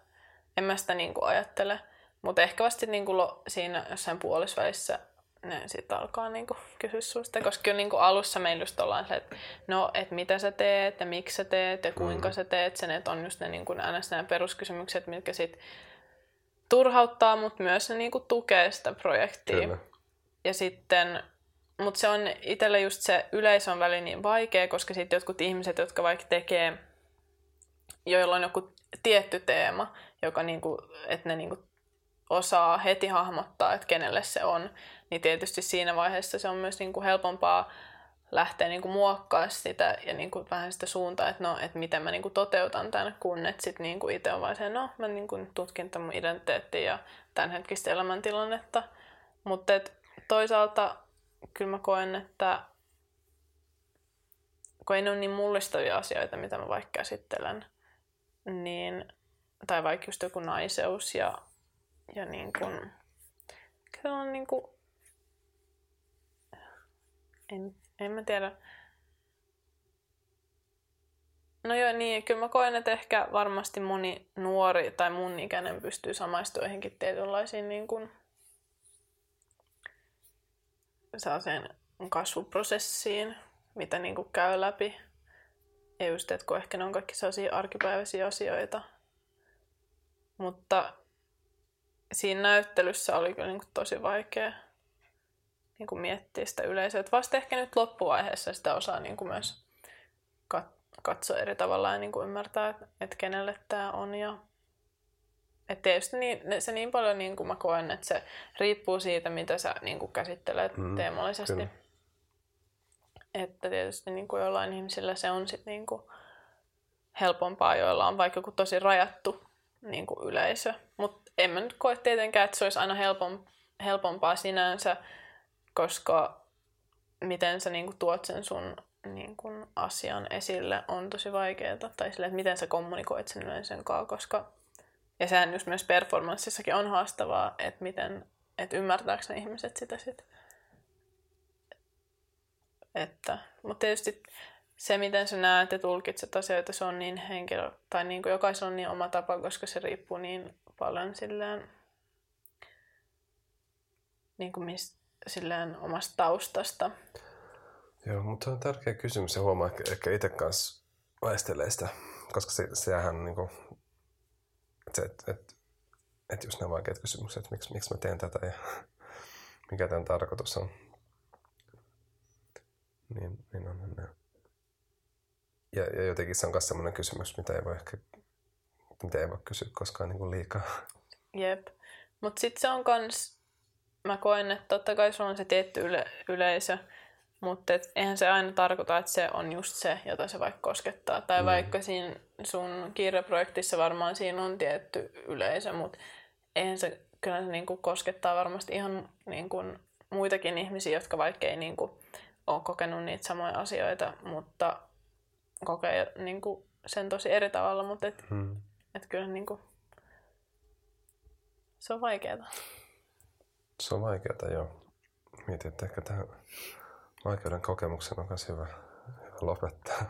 en mä sitä niin kuin ajattele. Mutta ehkä vasta niin kuin siinä jossain puolisvälissä ne sitten alkaa niinku kysyä susta, koska kyllä niinku alussa meillä just ollaan se, että no, että mitä sä teet ja miksi sä teet ja kuinka mm. sä teet sen, että on just ne, aina nämä peruskysymykset, mitkä sitten turhauttaa, mutta myös ne niinku tukee sitä projektia. Kyllä. Ja sitten, mutta se on itselle just se yleisön väli niin vaikea, koska sitten jotkut ihmiset, jotka vaikka tekee, joilla on joku tietty teema, joka niinku, että ne niinku osaa heti hahmottaa, että kenelle se on, niin tietysti siinä vaiheessa se on myös niin kuin helpompaa lähteä niin kuin muokkaa sitä ja niin kuin vähän sitä suuntaa, että no, että miten mä niin kuin toteutan tämän, kun et sit niin kuin itse on vaan se, no, mä niin kuin tutkin tämän mun identiteettiä ja tämän hetkistä elämäntilannetta. Mutta toisaalta kyllä mä koen, että kun ei ne ole niin mullistavia asioita, mitä mä vaikka käsittelen, niin tai vaikka just joku naiseus ja, ja niin kuin, se on niin kuin, en, en mä tiedä. No joo, niin, kyllä mä koen, että ehkä varmasti moni nuori tai mun ikäinen pystyy samaistumaan johonkin tietynlaisiin niin kuin, sellaiseen kasvuprosessiin, mitä niin kuin käy läpi. Ja just, että kun ehkä ne on kaikki sellaisia arkipäiväisiä asioita. Mutta siinä näyttelyssä oli kyllä niin kuin tosi vaikea niin kuin miettiä sitä yleisöä. Et vasta ehkä nyt loppuvaiheessa sitä osaa niin kuin myös kat- katsoa eri tavalla ja niin kuin ymmärtää, että et kenelle tämä on. Ja et tietysti niin, se niin paljon niin kuin mä koen, että se riippuu siitä, mitä sä niin kuin käsittelet mm, teemallisesti. Kyllä. Että tietysti niin kuin jollain ihmisillä se on sit niin kuin helpompaa, joilla on vaikka joku tosi rajattu niin kuin yleisö. Mutta en mä nyt koe tietenkään, että se olisi aina helpom, helpompaa sinänsä, koska miten sä niin kuin tuot sen sun niin kuin asian esille on tosi vaikeaa. Tai sille, että miten sä kommunikoit sen yleisön kanssa, koska ja sehän just myös performanssissakin on haastavaa, että miten, että ymmärtääkö ne ihmiset sitä sitten. Että, mutta tietysti se, miten sä näet ja tulkitset asioita, se on niin henkilö, tai niin kuin jokaisella on niin oma tapa, koska se riippuu niin paljon silleen, niin kuin mist, silleen omasta taustasta. Joo, mutta on tärkeä kysymys ja huomaa ehkä, ehkä itse kanssa väistelee sitä, koska se, sehän niin kuin, että, että, että, että just nämä vaikeat kysymykset, että miksi, miksi mä teen tätä ja mikä tämän tarkoitus on. Niin, niin on ne. Ja, ja jotenkin se on myös sellainen kysymys, mitä ei voi ehkä mitä ei voi kysyä koskaan niin kuin liikaa. Jep. Mutta sitten se on kans, mä koen, että totta kai sulla on se tietty yle, yleisö, mutta eihän se aina tarkoita, että se on just se, jota se vaikka koskettaa. Tai mm. vaikka siinä sun kirjaprojektissa varmaan siinä on tietty yleisö, mutta eihän se, kyllä se niinku koskettaa varmasti ihan niinku muitakin ihmisiä, jotka vaikka ei niinku ole kokenut niitä samoja asioita, mutta kokee niinku sen tosi eri tavalla. Mutta et, mm. et kyllä niinku, se on vaikeaa. Se on vaikeaa, joo. Mietin, että ehkä tähän vaikeuden kokemuksen on myös hyvä, hyvä lopettaa.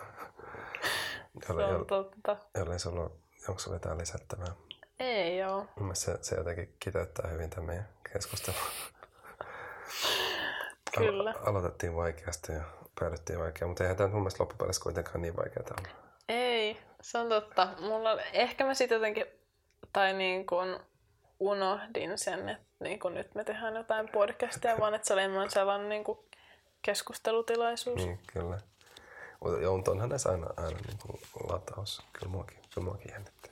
jolle, se on totta. Jollei sulla onko sulla jotain lisättävää? Ei joo. se, se jotenkin kiteyttää hyvin tämän meidän keskustelun. Kyllä. Alo- aloitettiin vaikeasti ja päädyttiin vaikeaa, mutta eihän tämä mun mielestä loppupeleissä kuitenkaan niin vaikeaa olla. Ei, se on totta. Mulla, ehkä mä sitten jotenkin, tai niin kuin unohdin sen, että niin kuin nyt me tehdään jotain podcastia, vaan että se oli enemmän sellainen niin kuin keskustelutilaisuus. Niin, kyllä. Joo, mutta onhan näissä aina, aina niin kuin lataus. Kyllä muakin, kyllä muakin jännittää.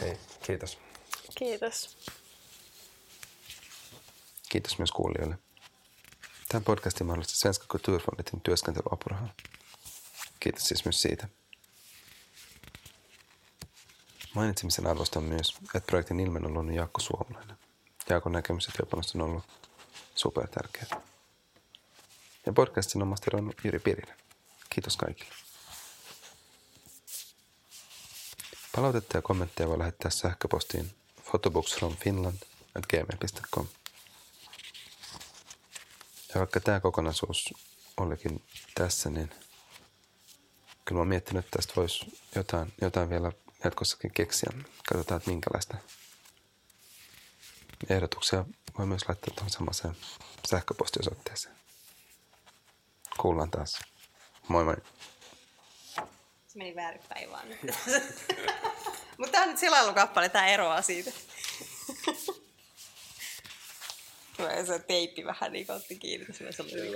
Hei, kiitos. Kiitos. Kiitos myös kuulijoille. Tämän podcastin mahdollisti Svenska Kulturfonditin työskentelyapuraha. Kiitos siis myös siitä. Mainitsemisen arvosta on myös, että projektin ilmen on luonut Jaakko Suomalainen. Jaakon näkemys ja työpanos on ollut super tärkeää ja podcastin on Jyri Pirinen. Kiitos kaikille. Palautetta ja kommentteja voi lähettää sähköpostiin photobooksfromfinland.gmail.com. Ja vaikka tämä kokonaisuus olikin tässä, niin kyllä mä oon miettinyt, että tästä voisi jotain, jotain vielä jatkossakin keksiä. Katsotaan, että minkälaista ehdotuksia voi myös laittaa tuohon samaiseen sähköpostiosoitteeseen. Kuullaan taas. Moi moi. Se meni väärinpäin vaan. Mutta tämä on nyt selailukappale, tämä eroaa siitä. Tulee se teippi vähän niin otti kiinni, se oli niin